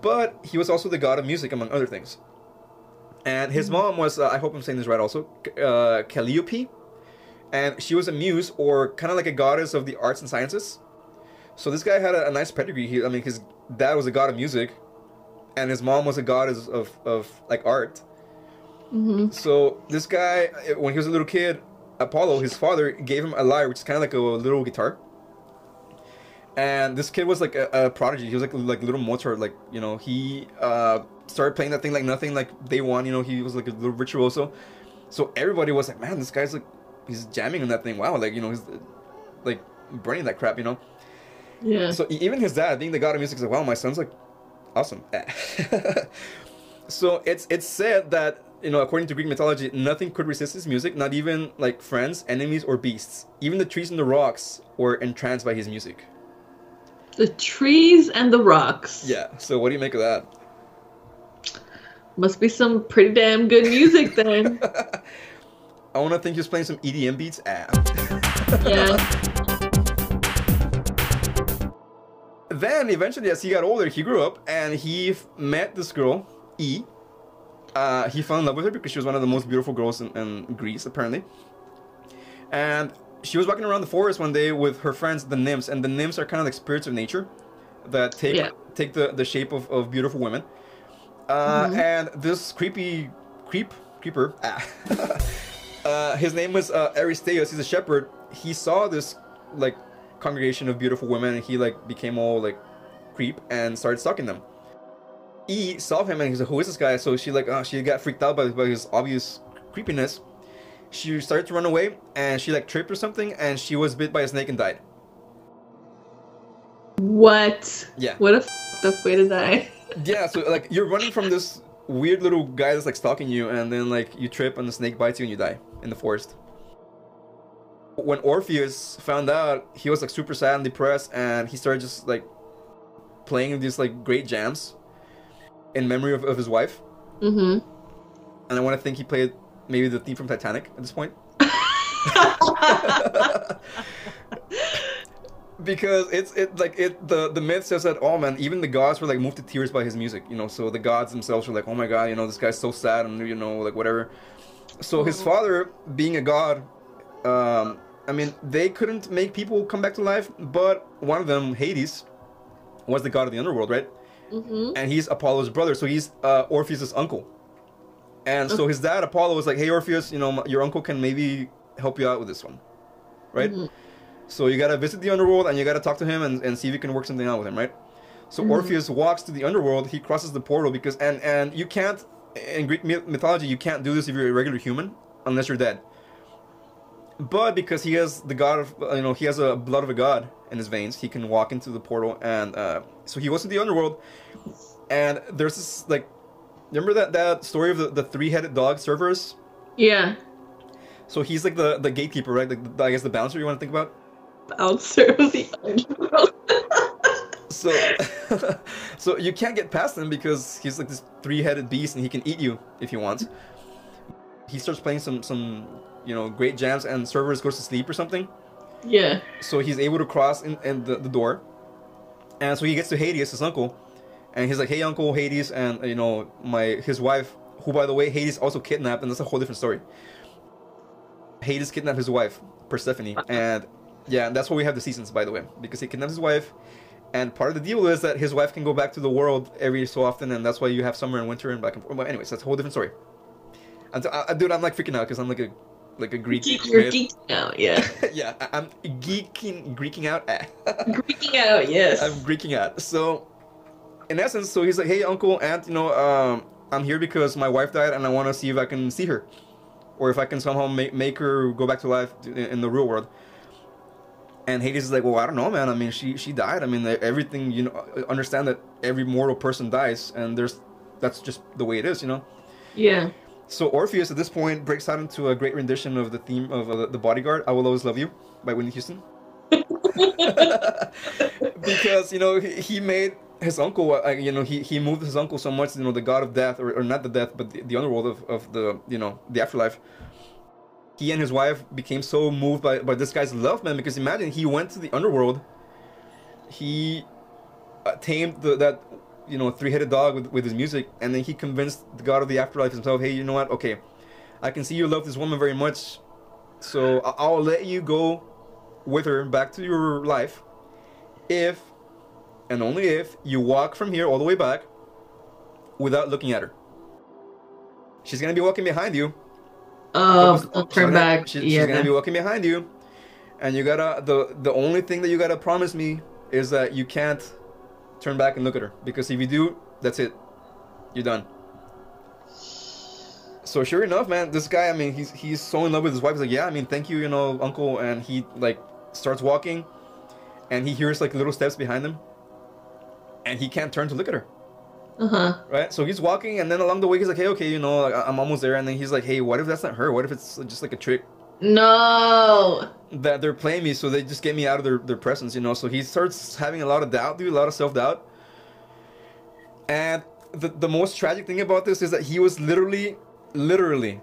But he was also the god of music, among other things. And his mom was, uh, I hope I'm saying this right also, uh, Calliope. And she was a muse, or kind of like a goddess of the arts and sciences. So this guy had a, a nice pedigree. He, I mean, his dad was a god of music, and his mom was a goddess of, of like art. Mm-hmm. So this guy, uh, when he was a little kid, Apollo, his father, gave him a lyre, which is kind of like a little guitar. And this kid was like a, a prodigy. He was like like little Mozart. Like you know, he uh, started playing that thing like nothing. Like day one, you know, he was like a little virtuoso. So everybody was like, man, this guy's like, he's jamming on that thing. Wow, like you know, he's like burning that crap, you know. Yeah. So even his dad, being the god of music, is like, wow, my son's like awesome. so it's it's said that you know, according to Greek mythology, nothing could resist his music, not even like friends, enemies, or beasts. Even the trees and the rocks were entranced by his music. The trees and the rocks. Yeah. So what do you make of that? Must be some pretty damn good music then. I want to think he's playing some EDM beats. Ah. yeah. Then eventually, as he got older, he grew up and he f- met this girl, E. Uh, he fell in love with her because she was one of the most beautiful girls in, in Greece, apparently. And she was walking around the forest one day with her friends, the nymphs, and the nymphs are kind of like spirits of nature that take Yeah. take the, the shape of, of beautiful women. Uh, Mhm. And this creepy creep creeper, ah, uh, his name was uh, Aristaeus. He's a shepherd. He saw this like congregation of beautiful women, and he like became all like creep and started stalking them. E saw him and he's like, "Who is this guy?" So she like, uh, she got freaked out by, by his obvious creepiness. She started to run away, and she like tripped or something, and she was bit by a snake and died. What? Yeah. What a f***ed up way to die. Yeah, so like you're running from this weird little guy that's like stalking you, and then like you trip and the snake bites you and you die in the forest. When Orpheus found out, he was like super sad and depressed, and he started just like playing these like great jams in memory of, of his wife. Mm-hmm. And I want to think he played maybe the theme from Titanic at this point. because it's it like it the the myth says that oh man even the gods were like moved to tears by his music you know so the gods themselves were like oh my god you know this guy's so sad and you know like whatever so his Mhm. father being a god um i mean they couldn't make people come back to life but one of them hades was the god of the underworld right mm-hmm. and he's apollo's brother so he's uh orpheus's uncle and so his dad apollo was like hey orpheus you know your uncle can maybe help you out with this one right Mhm. so you gotta visit the underworld and you gotta talk to him and, and see if you can work something out with him, right? So Mhm. Orpheus walks to the underworld. He crosses the portal because and and you can't in Greek mythology you can't do this if you're a regular human unless you're dead. But because he has the god of you know he has a blood of a god in his veins, he can walk into the portal and uh, so he goes to the underworld. And there's this like, remember that that story of the, the three headed dog Cerberus? Yeah. So he's like the the gatekeeper, right? Like the, I guess the bouncer you want to think about. Bouncer of the. So, so you can't get past him because he's like this three-headed beast and he can eat you if he wants. he starts playing some some you know great jams, and Cerberus goes to sleep or something. Yeah. So he's able to cross in, in the, the door, and so he gets to Hades, his uncle, and he's like, "Hey, Uncle Hades," and you know my his wife, who by the way Hades also kidnapped, and that's a whole different story. Hades kidnapped his wife Persephone, uh-huh. and yeah, and that's why we have the seasons, by the way, because he kidnapped his wife, and part of the deal is that his wife can go back to the world every so often, and that's why you have summer and winter and back and forth. But anyways, that's a whole different story. And so, I, dude, I'm like freaking out because I'm like a like a Greek. Geek, you're geeking out, yeah. yeah, I- I'm geeking, Greeking out. Greeking out, yes. I'm Greeking out. So, in essence, so he's like, "Hey, Uncle Aunt, you know, um, I'm here because my wife died, and I want to see if I can see her, or if I can somehow make make her go back to life in, the real world." And Hades is like, "Well, I don't know, man. I mean, she she died. I mean, everything. You know, understand that every mortal person dies, and there's that's just the way it is, you know." yeah. So Orpheus at this point breaks out into a great rendition of the theme of uh, the Bodyguard. I will always love you by Whitney Houston. because you know he, he made his uncle. Uh, you know he, he moved his uncle so much. You know the god of death, or, or not the death, but the, the underworld of, of the you know the afterlife. He and his wife became so moved by, by this guy's love, man. Because imagine he went to the underworld. He tamed the, that you know three-headed dog with, with his music and then he convinced the god of the afterlife himself hey you know what okay i can see you love this woman very much so i'll let you go with her back to your life if and only if you walk from here all the way back without looking at her. She's gonna be walking behind you. Oh, I'll turn back. she- she's gonna be walking behind you. And you gotta the the only thing that you gotta promise me is that you can't turn back and look at her. Because if you do that's it. You're done. So sure enough man this guy i mean he's he's so in love with his wife. He's like yeah i mean thank you you know uncle. And he like starts walking. And he hears like little steps behind him and he can't turn to look at her. Uh-huh. right? So he's walking and then along the way he's like hey okay you know like, i'm almost there. And then he's like hey what if that's not her? What if it's just like a trick? No. that they're playing me so they just get me out of their, their presence you know? So he starts having a lot of doubt dude a lot of self-doubt. And the, the most tragic thing about this is that he was literally literally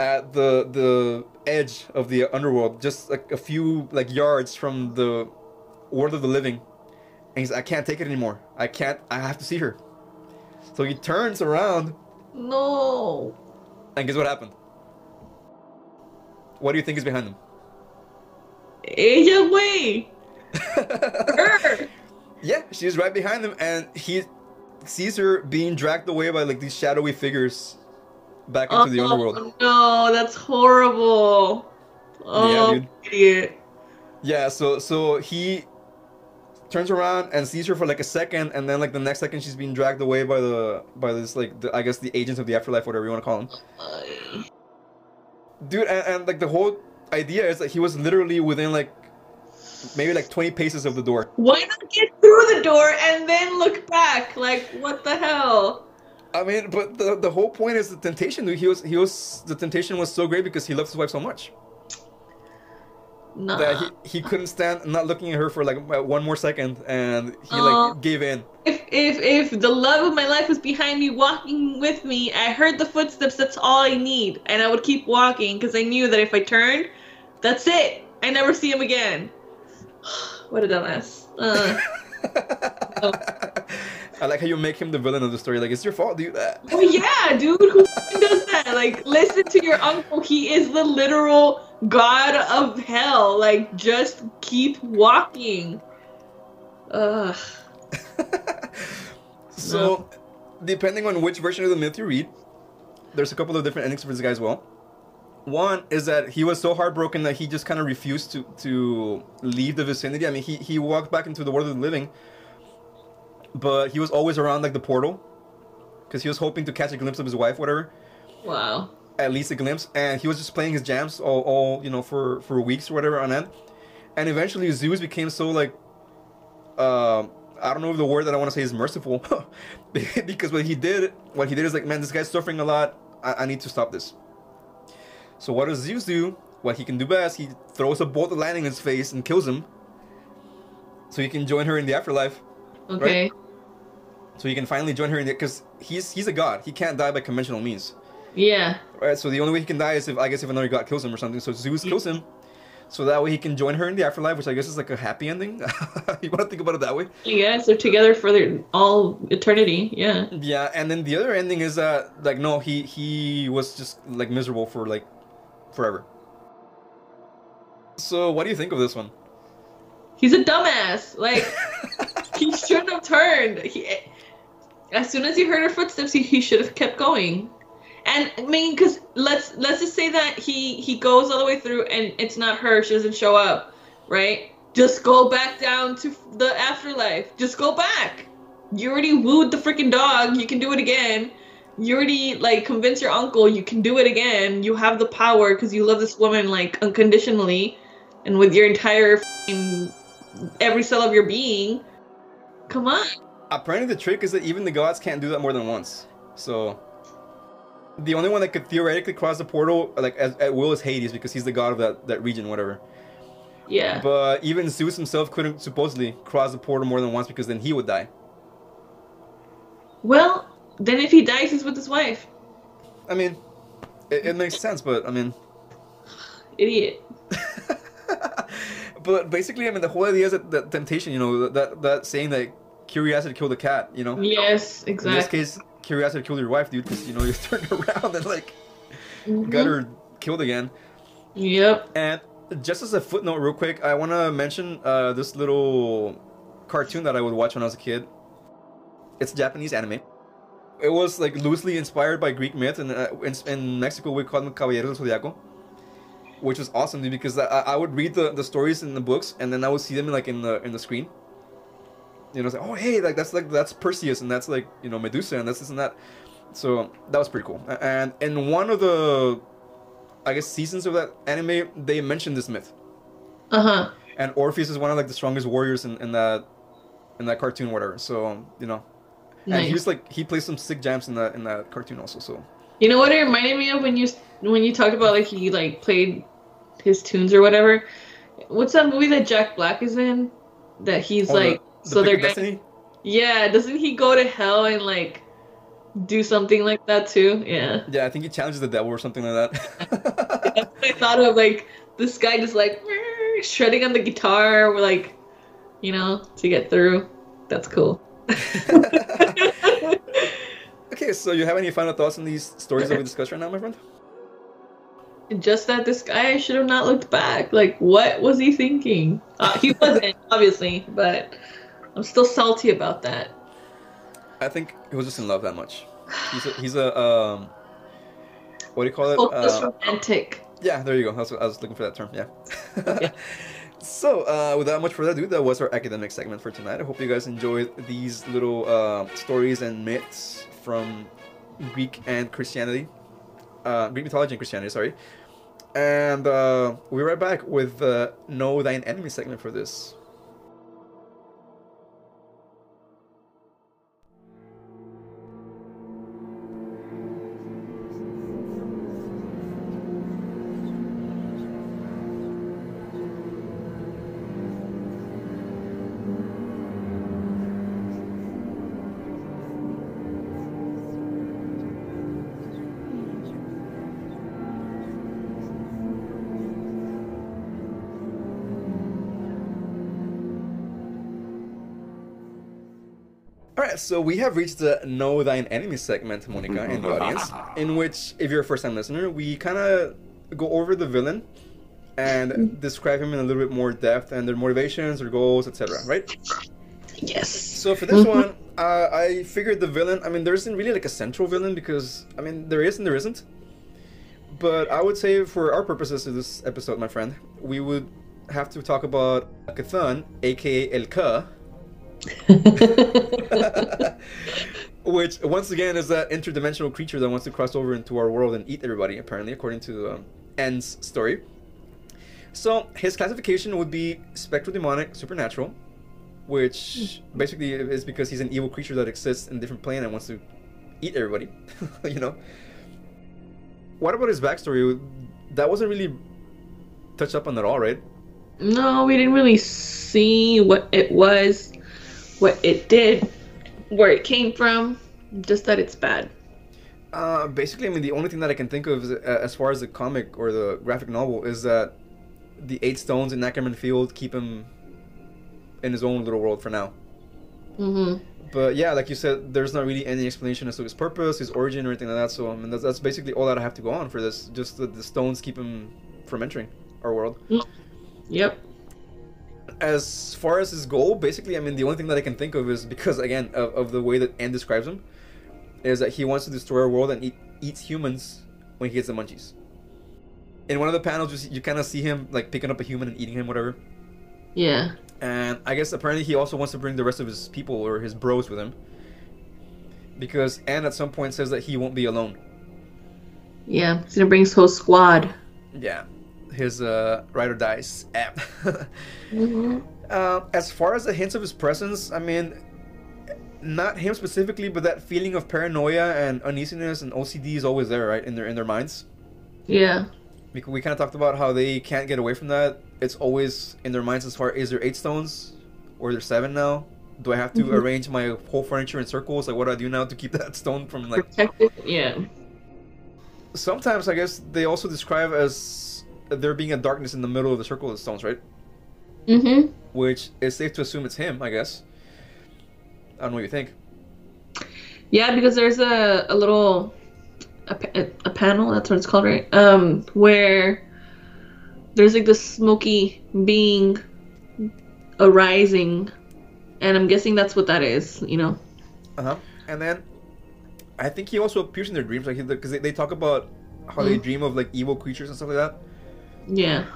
at the the edge of the underworld just like a few like yards from the world of the living and he's i can't take it anymore i can't i have to see her so he turns around No. and guess what happened what do you think is behind him Ella way. Her. Yeah, she's right behind him, and he sees her being dragged away by like these shadowy figures back into the oh, underworld. Oh, no, that's horrible. Oh, dude. idiot. Yeah, so so he turns around and sees her for like a second, and then like the next second she's being dragged away by the by this like the, I guess the agents of the afterlife, whatever you want to call them. Dude, and, and like the whole idea is that he was literally within like maybe like 20 paces of the door. Why not get through the door and then look back? Like, what the hell? I mean, but the the whole point is the temptation, dude. He was he was the temptation was so great because he loves his wife so much. Nah. that he, he couldn't stand not looking at her for like uh, one more second and he Aw. like gave in If if if the love of my life was behind me, walking with me, I heard the footsteps. That's all I need, and I would keep walking because I knew that if I turned, that's it. I never see him again. what a dumbass. Uh, I like how you make him the villain of the story like it's your fault dude oh yeah, dude, who does that? Like, listen to your uncle. He is the literal god of hell. Like, just keep walking. Ugh. so depending on which version of the myth you read there's a couple of different endings for this guy as well one is that he was so heartbroken that he just kind of refused to to leave the vicinity i mean he he walked back into the world of the living but he was always around like the portal. Because he was hoping to catch a glimpse of his wife whatever. Wow. at least a glimpse. And he was just playing his jams all, all you know for for weeks or whatever on end. And eventually zeus became so like um i don't know if the word that i want to say is merciful. Because what he did what he did is like man this guy's suffering a lot. I, I need to stop this. So what does zeus do? What he can do best he throws a bolt of lightning in his face and kills him. So he can join her in the afterlife. Okay. So he can finally join her in the because he's he's a god he can't die by conventional means Yeah. Right, so the only way he can die is if I guess if another god kills him or something. So Zeus kills him, so that way he can join her in the afterlife, which I guess is like a happy ending. you want to think about it that way? Yeah, they're together for their all eternity. Yeah. Yeah, and then the other ending is that like no, he he was just like miserable for like forever. So what do you think of this one? He's a dumbass. Like he shouldn't have turned. He, as soon as he heard her footsteps, he, he should have kept going. And I mean, because let's let's just say that he he goes all the way through, and it's not her. She doesn't show up, right? Just go back down to the afterlife. Just go back. You already wooed the freaking dog. You can do it again. You already like convinced your uncle. You can do it again. You have the power because you love this woman like unconditionally, and with your entire every cell of your being. Come on. Apparently, the trick is that even the gods can't do that more than once. So the only one that could theoretically cross the portal like as, at will is Hades because he's the god of that that region, whatever. Yeah. But even Zeus himself couldn't supposedly cross the portal more than once because then he would die. Well, then if he dies, he's with his wife. I mean, it, it makes sense, but I mean, Idiot. but basically, I mean, the whole idea is that, that temptation, you know, that that saying that curiosity killed the cat, you know. Yes, exactly. In this case, curiosity killed your wife, dude, because you know you turned around and like Mhm. got her killed again. Yep. And just as a footnote, real quick, I want to mention uh, this little cartoon that I would watch when I was a kid. It's Japanese anime. It was like loosely inspired by Greek myth, and uh, in, in Mexico we call them Caballeros del Zodiaco, which was awesome dude, because I, I would read the, the stories in the books, and then I would see them like in the in the screen. You know, it's like, oh hey, like that's like that's Perseus, and that's like you know Medusa, and that's this and that. So that was pretty cool. And in one of the I guess seasons of that anime, they mentioned this myth. Uh huh. And Orpheus is one of like the strongest warriors in, in that in that cartoon, whatever. So you know, and Nice. he was like he plays some sick jams in that in that cartoon also. So You know what it reminded me of when you when you talked about like he like played his tunes or whatever. What's that movie that Jack Black is in? That he's Oh, like the so they're gonna, Destiny. yeah. Doesn't he go to hell and like do something like that too? Yeah. Yeah, I think he challenges the devil or something like that. That's what I thought of like this guy just like shredding on the guitar, like you know, to get through. That's cool. okay, so you have any final thoughts on these stories that we discussed right now, my friend? Just that this guy should have not looked back. Like, what was he thinking? Uh, he wasn't, obviously, but I'm still salty about that. I think he was just in love that much. He's a, he's a um, what do you call it? Hopeless Uh, romantic. Yeah, there you go. I was, I was looking for that term. Yeah. Yeah. so, uh, without much further ado, that was our academic segment for tonight. I hope you guys enjoyed these little uh, stories and myths from Greek and Christianity, uh, Greek mythology and Christianity. Sorry. And uh, we'll be right back with the Know Thine Enemy segment for this. So we have reached the Know Thine Enemy segment, Monica, in the audience, in which, if you're a first time listener, we kind of go over the villain and describe him in a little bit more depth and their motivations, their goals, etc. Right? Yes. So for this one, uh, I figured the villain. I mean, there isn't really like a central villain because I mean there is and there isn't. But I would say for our purposes of this episode, my friend, we would have to talk about Cthulhu, aka El Cuh, which once again is that interdimensional creature that wants to cross over into our world and eat everybody. Apparently, according to um, N's story. So his classification would be spectral demonic supernatural, which basically is because he's an evil creature that exists in a different plane and wants to eat everybody. you know. What about his backstory? That wasn't really touched up on at all, right? no, we didn't really see what it was, what it did, where it came from. Just that it's bad. Uh, basically, I mean, the only thing that I can think of is, uh, as far as the comic or the graphic novel is that the eight stones in Ackerman Field keep him in his own little world for now. Mm-hmm. But yeah, like you said, there's not really any explanation as to his purpose, his origin, or anything like that. So I mean, that's, that's basically all that I have to go on for this. Just that the stones keep him from entering our world. Yep. As far as his goal, basically, I mean, the only thing that I can think of is because again of, of the way that N describes him, is that he wants to destroy our world and eat eats humans when he gets the munchies. In one of the panels, you, see, you kind of see him like picking up a human and eating him, whatever. Yeah. And I guess apparently he also wants to bring the rest of his people or his bros with him. Because N at some point says that he won't be alone. Yeah. He's gonna bring his whole squad. Yeah. His uh, ride or dies app. Mm-hmm. uh, as far as the hints of his presence, I mean, not him specifically, but that feeling of paranoia and uneasiness and OCD is always there, right? In their in their minds. Yeah. We, we kind of talked about how they can't get away from that. It's always in their minds as far as is there eight stones or there's seven now? Do I have to Mhm. arrange my whole furniture in circles? Like what do I do now to keep that stone from like? Protected. Yeah. Sometimes I guess they also describe as there being a darkness in the middle of the circle of the stones, right? Mm-hmm. Which is safe to assume it's him, I guess. I don't know what you think. Yeah, because there's a, a little a, a, panel, that's what it's called, right? Um, where there's like this smoky being arising, and I'm guessing that's what that is, you know? Uh huh. And then I think he also appears in their dreams, like because they, they talk about how they Mhm. dream of like evil creatures and stuff like that. Yeah.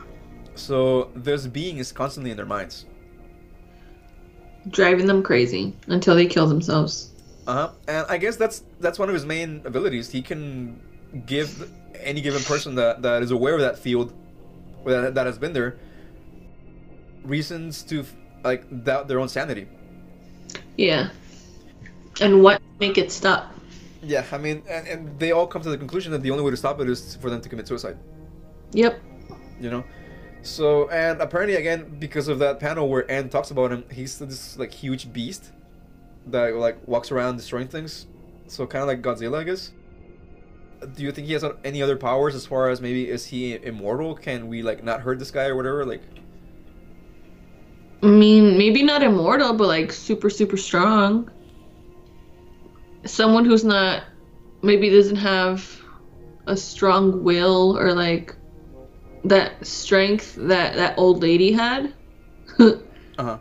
So this being is constantly in their minds. Driving them crazy until they kill themselves. Uh huh. And I guess that's that's one of his main abilities. He can give any given person that that is aware of that field, or that that has been there, reasons to like doubt their own sanity. Yeah. And what make it stop? Yeah, I mean, and, and they all come to the conclusion that the only way to stop it is for them to commit suicide. Yep. You know. So and apparently again because of that panel where N talks about him, he's this like huge beast that like walks around destroying things. So kind of like Godzilla, I guess. Do you think he has any other powers as far as maybe is he immortal? Can we like not hurt this guy or whatever? Like, I mean, maybe not immortal, but like super, super strong. Someone who's not, maybe doesn't have a strong will or like that strength that that old lady had. uh huh.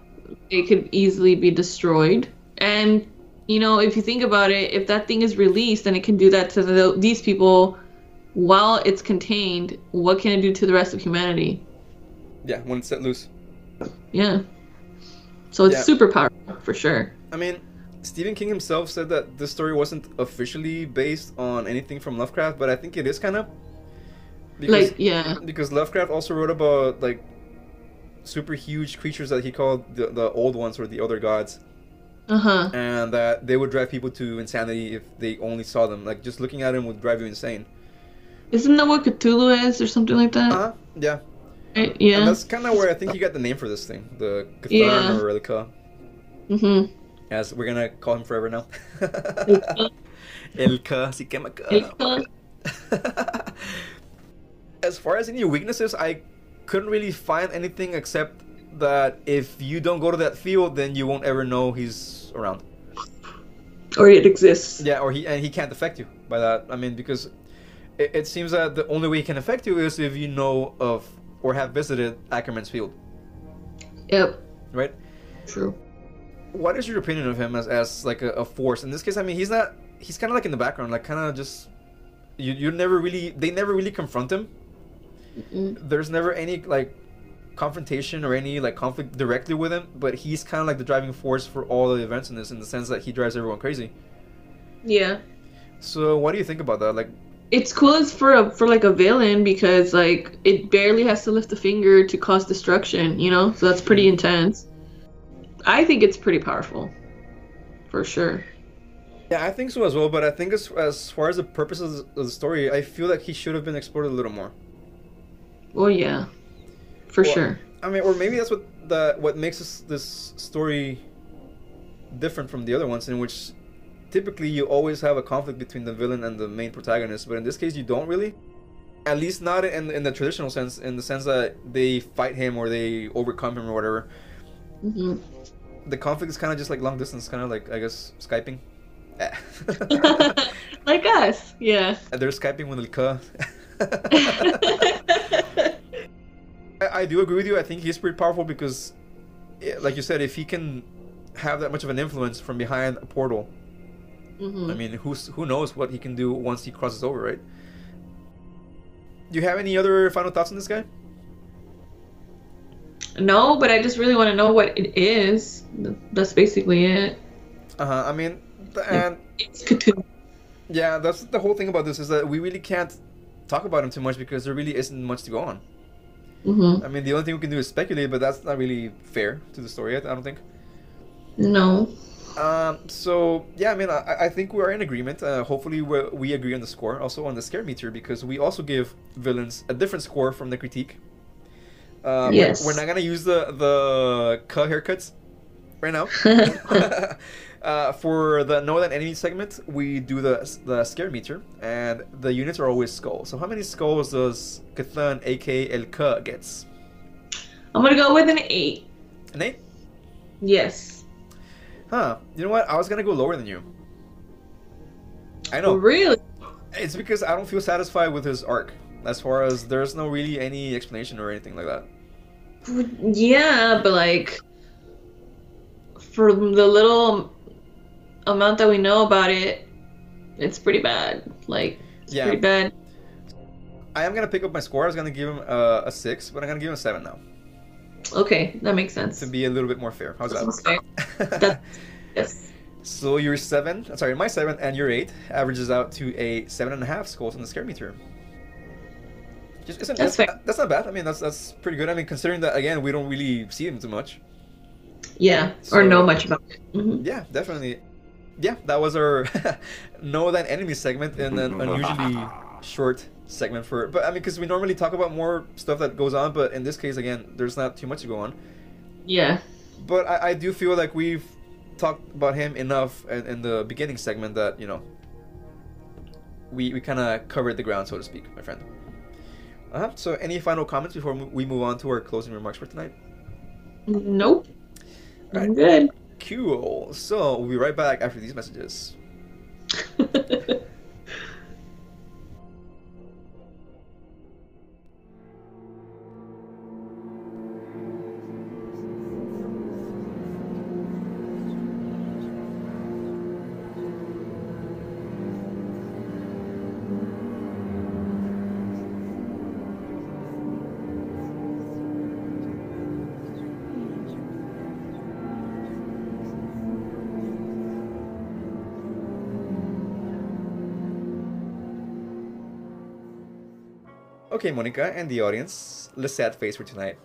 it could easily be destroyed. And you know, if you think about it, if that thing is released and it can do that to the, these people while it's contained, what can it do to the rest of humanity? Yeah, when it's set loose. Yeah. So it's Yeah. super powerful for sure. I mean, Stephen King himself said that this story wasn't officially based on anything from Lovecraft, but I think it is kind of. Because like yeah. because Lovecraft also wrote about like super huge creatures that he called the, the old ones or the other gods, Uh huh. and that they would drive people to insanity if they only saw them. Like just looking at them would drive you insane. Isn't that what Cthulhu is or something like that? Uh huh. Yeah. Right? And that's kind of where I think he got the name for this thing, the Cthulhu Yeah. or Cuh, Mhm. as we're gonna call him forever now. Cuh. El Cuh, si quema. as far as any weaknesses, I couldn't really find anything except that if you don't go to that field, then you won't ever know he's around. Or it exists. Yeah, or he and he can't affect you by that. I mean, because it, it seems that the only way he can affect you is if you know of or have visited Ackerman's field, Yep. right? True. What is your opinion of him as, as like a, a force? In this case, I mean, he's not. He's kind of like in the background, like kind of just. You you never really they never really confront him. Mm. there's never any like confrontation or any like conflict directly with him, but he's kind of like the driving force for all the events in this, in the sense that he drives everyone crazy. Yeah. So, what do you think about that? Like, It's cool as for a for like a villain because like it barely has to lift a finger to cause destruction, you know? So that's pretty intense. I think it's pretty powerful. For sure. yeah, I think so as well. But I think as as far as the purposes of the story, I feel like he should have been explored a little more. Well, yeah. For sure. I mean, or maybe that's what the what makes this this story different from the other ones, in which typically you always have a conflict between the villain and the main protagonist, but in this case you don't really. At least not in in the traditional sense, in the sense that they fight him or they overcome him or whatever. hmm The conflict is kind of just like long distance, kind of like I guess skyping. like us, yeah. They're skyping with El Cuh. I, I do agree with you. I think he's pretty powerful because, eh, like you said, if he can have that much of an influence from behind a portal, hmm I mean, who's who knows what he can do once he crosses over, right? Do you have any other final thoughts on this guy? No, but I just really want to know what it is. That's basically it. Uh huh. I mean, and It's Cthulhu. yeah, that's the whole thing about this is that we really can't talk about him too much because there really isn't much to go on. Hmm I mean, the only thing we can do is speculate, but that's not really fair to the story. I I don't think. No. Um, so yeah, I mean, I, I think we're in agreement. Uh, hopefully, we we agree on the score, also on the scare meter, because we also give villains a different score from the critique. Uh, we're- Yes. we're, not gonna use the the cuh haircuts right now. uh, for the know that enemy segment, we do the the scare meter, and the units are always skulls. So how many skulls does Cthulhu, aka El Cuh, gets? I'm gonna go with an eight. An eight? Yes. Huh? You know what? I was gonna go lower than you. I know. Really? It's because I don't feel satisfied with his arc. As far as there's no really any explanation or anything like that. Yeah, but like for the little amount that we know about it, it's pretty bad. Like it's Yeah. pretty bad. I am gonna pick up my score. I was gonna give him uh, a six, but I'm gonna give him a seven now Okay, that makes sense. to be a little bit more fair. How's That that? Yes. so your seven, sorry, my seven and your eight averages out to a seven and a half scores in the scare meter. Just isn't That's that's, fair. that's not bad. I mean, that's that's pretty good. I mean, considering that again, we don't really see him too much. Yeah, So- or know much about it. hmm Yeah, definitely. Yeah, that was our know that enemy segment and an unusually short segment for. But I mean, because we normally talk about more stuff that goes on, but in this case, again, there's not too much to go on. Yeah. But I, I do feel like we've talked about him enough in, in the beginning segment that you know we we kind of covered the ground, so to speak, my friend. Uh-huh. So, any final comments before we move on to our closing remarks for tonight? Nope. Right. I'm good. Cool. So we'll be right back after these messages. Okay, Monica and the audience, the sad face for tonight.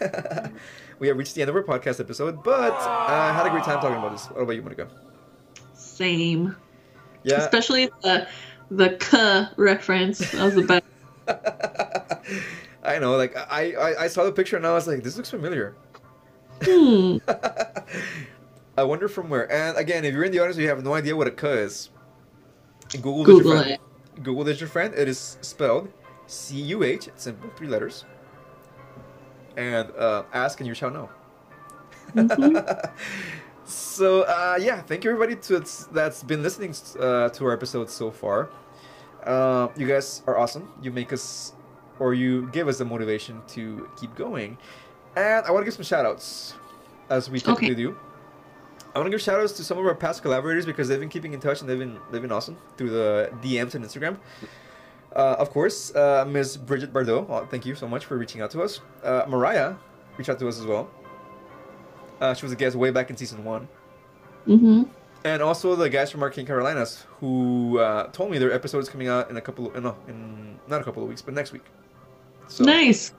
we have reached the end of our podcast episode, but uh, I had a great time talking about this. What about you, Monica? Same. Yeah. Especially the the cuh reference. That was the best. I know, like I, I I saw the picture and I was like, this looks familiar. Hmm. I wonder from where. And again, if you're in the audience, you have no idea what a cuh is. Google, Google is your friend. Google is your friend. It is spelled C U H. It's simple, three letters. And uh, ask and you shall know. Mhm. so uh, yeah, thank you everybody to that's been listening uh, to our episodes so far. Uh, you guys are awesome. You make us, or you give us the motivation to keep going. And I want to give some shout outs, as we typically Okay. do. I want to give shout outs to some of our past collaborators because they've been keeping in touch and they've been they've been awesome through the DMs and Instagram. Uh, of course, uh, Ms. Bridget Bardot, uh, thank you so much for reaching out to us. Uh, Mariah reached out to us as well. Uh, she was a guest way back in season one. Mhm. And also the guys from Arcane Carolinas who uh, told me their episode is coming out in a couple of, no, in not a couple of weeks, but next week. So Nice.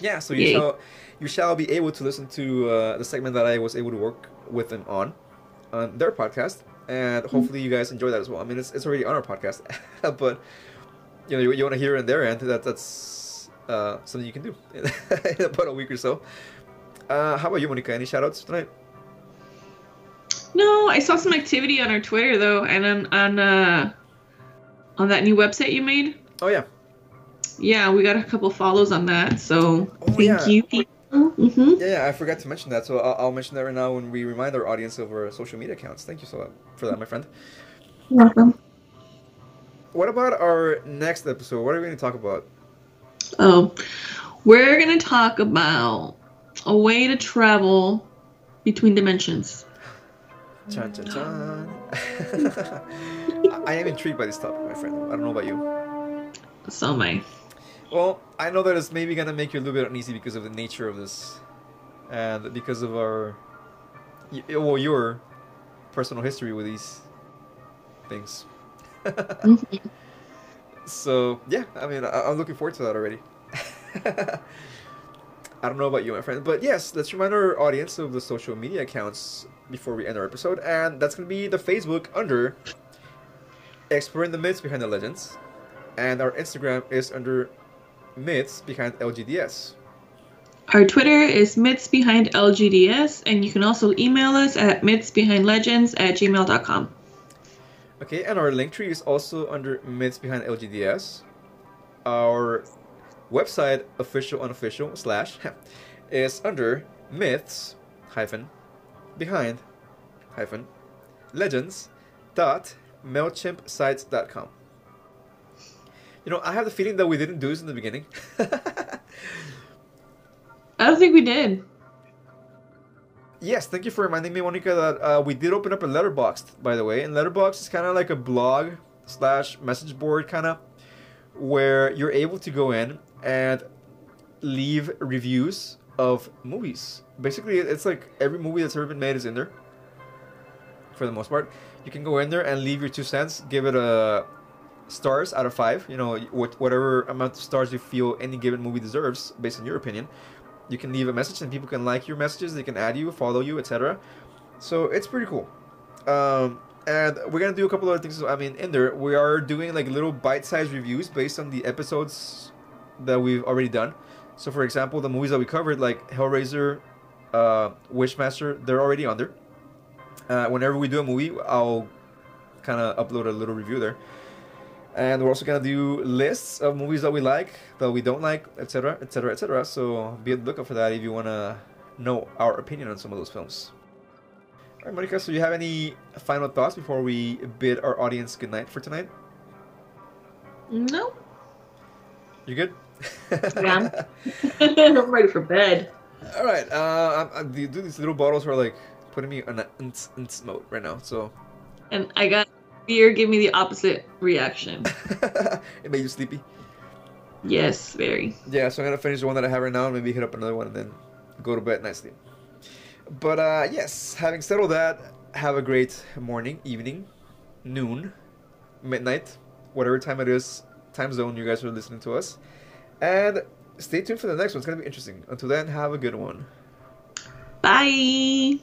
yeah, so you Yay. shall you shall be able to listen to uh, the segment that I was able to work with them on on their podcast, and hopefully you guys enjoy that as well. I mean, it's, it's already on our podcast, but you know you, you want to hear it on their end. That that's uh, something you can do in about a week or so. Uh, how about you, Monica? Any shout outs tonight? No, I saw some activity on our Twitter though, and on on uh, on that new website you made. Oh yeah. Yeah, we got a couple follows on that, so Oh, thank yeah. you. Mm-hmm. Yeah, yeah, I forgot to mention that, so I'll, I'll mention that right now when we remind our audience of our social media accounts. Thank you so much for that, my friend. Welcome. What about our next episode? What are we going to talk about? Oh, we're gonna talk about a way to travel between dimensions. Chan chan chan. I- am intrigued by this topic, my friend. I don't know about you. So am I. Well, I know that it's maybe gonna make you a little bit uneasy because of the nature of this, and because of our, well, your personal history with these things. So yeah, I mean, I- I'm looking forward to that already. I don't know about you, my friend, but yes, let's remind our audience of the social media accounts before we end our episode, and that's gonna be the Facebook under exploring the myths behind the legends, and our Instagram is under myths behind LGDS. Our Twitter is myths behind LGDS, and you can also email us at mythsbehindlegends at gmail.com. Okay, and our link tree is also under myths behind LGDS. Our website, official unofficial slash, is under myths hyphen behind hyphen legends dot mailchimpsites.com. You know, I have the feeling that we didn't do this in the beginning. I don't think we did. Yes, thank you for reminding me, Monica, that uh, we did open up a Letterboxd, by the way. And Letterboxd is kind of like a blog slash message board, kind of, where you're able to go in and leave reviews of movies. Basically, it's like every movie that's ever been made is in there, for the most part. You can go in there and leave your two cents, give it a stars out of five. You know, what whatever amount of stars you feel any given movie deserves, based on your opinion you can leave a message and people can like your messages they can add you follow you etc so it's pretty cool. Um, and we're gonna do a couple other things. I mean in there we are doing like little bite-sized reviews based on the episodes that we've already done. So for example the movies that we covered like hellraiser uh, wishmaster they're already on there. Uh, whenever we do a movie i'll kind of upload a little review there and we're also gonna do lists of movies that we like, that we don't like, etc., etc., etc. So be on the lookout for that if you wanna know our opinion on some of those films. All right, Monica. So you have any final thoughts before we bid our audience goodnight for tonight? No. You good? Yeah. I'm ready for bed. All right. Uh, I'm, I'm, these little bottles are like putting me on a ns, ns mode right now. So And I got beer give me the opposite reaction. it made you sleepy. Yes, very. Yeah, so I'm gonna finish the one that I have right now and maybe hit up another one and then go to bed nicely. But uh, yes, having said all that, have a great morning, evening, noon, midnight, whatever time it is, time zone you guys are listening to us. And stay tuned for the next one. It's gonna be interesting. Until then, have a good one. Bye.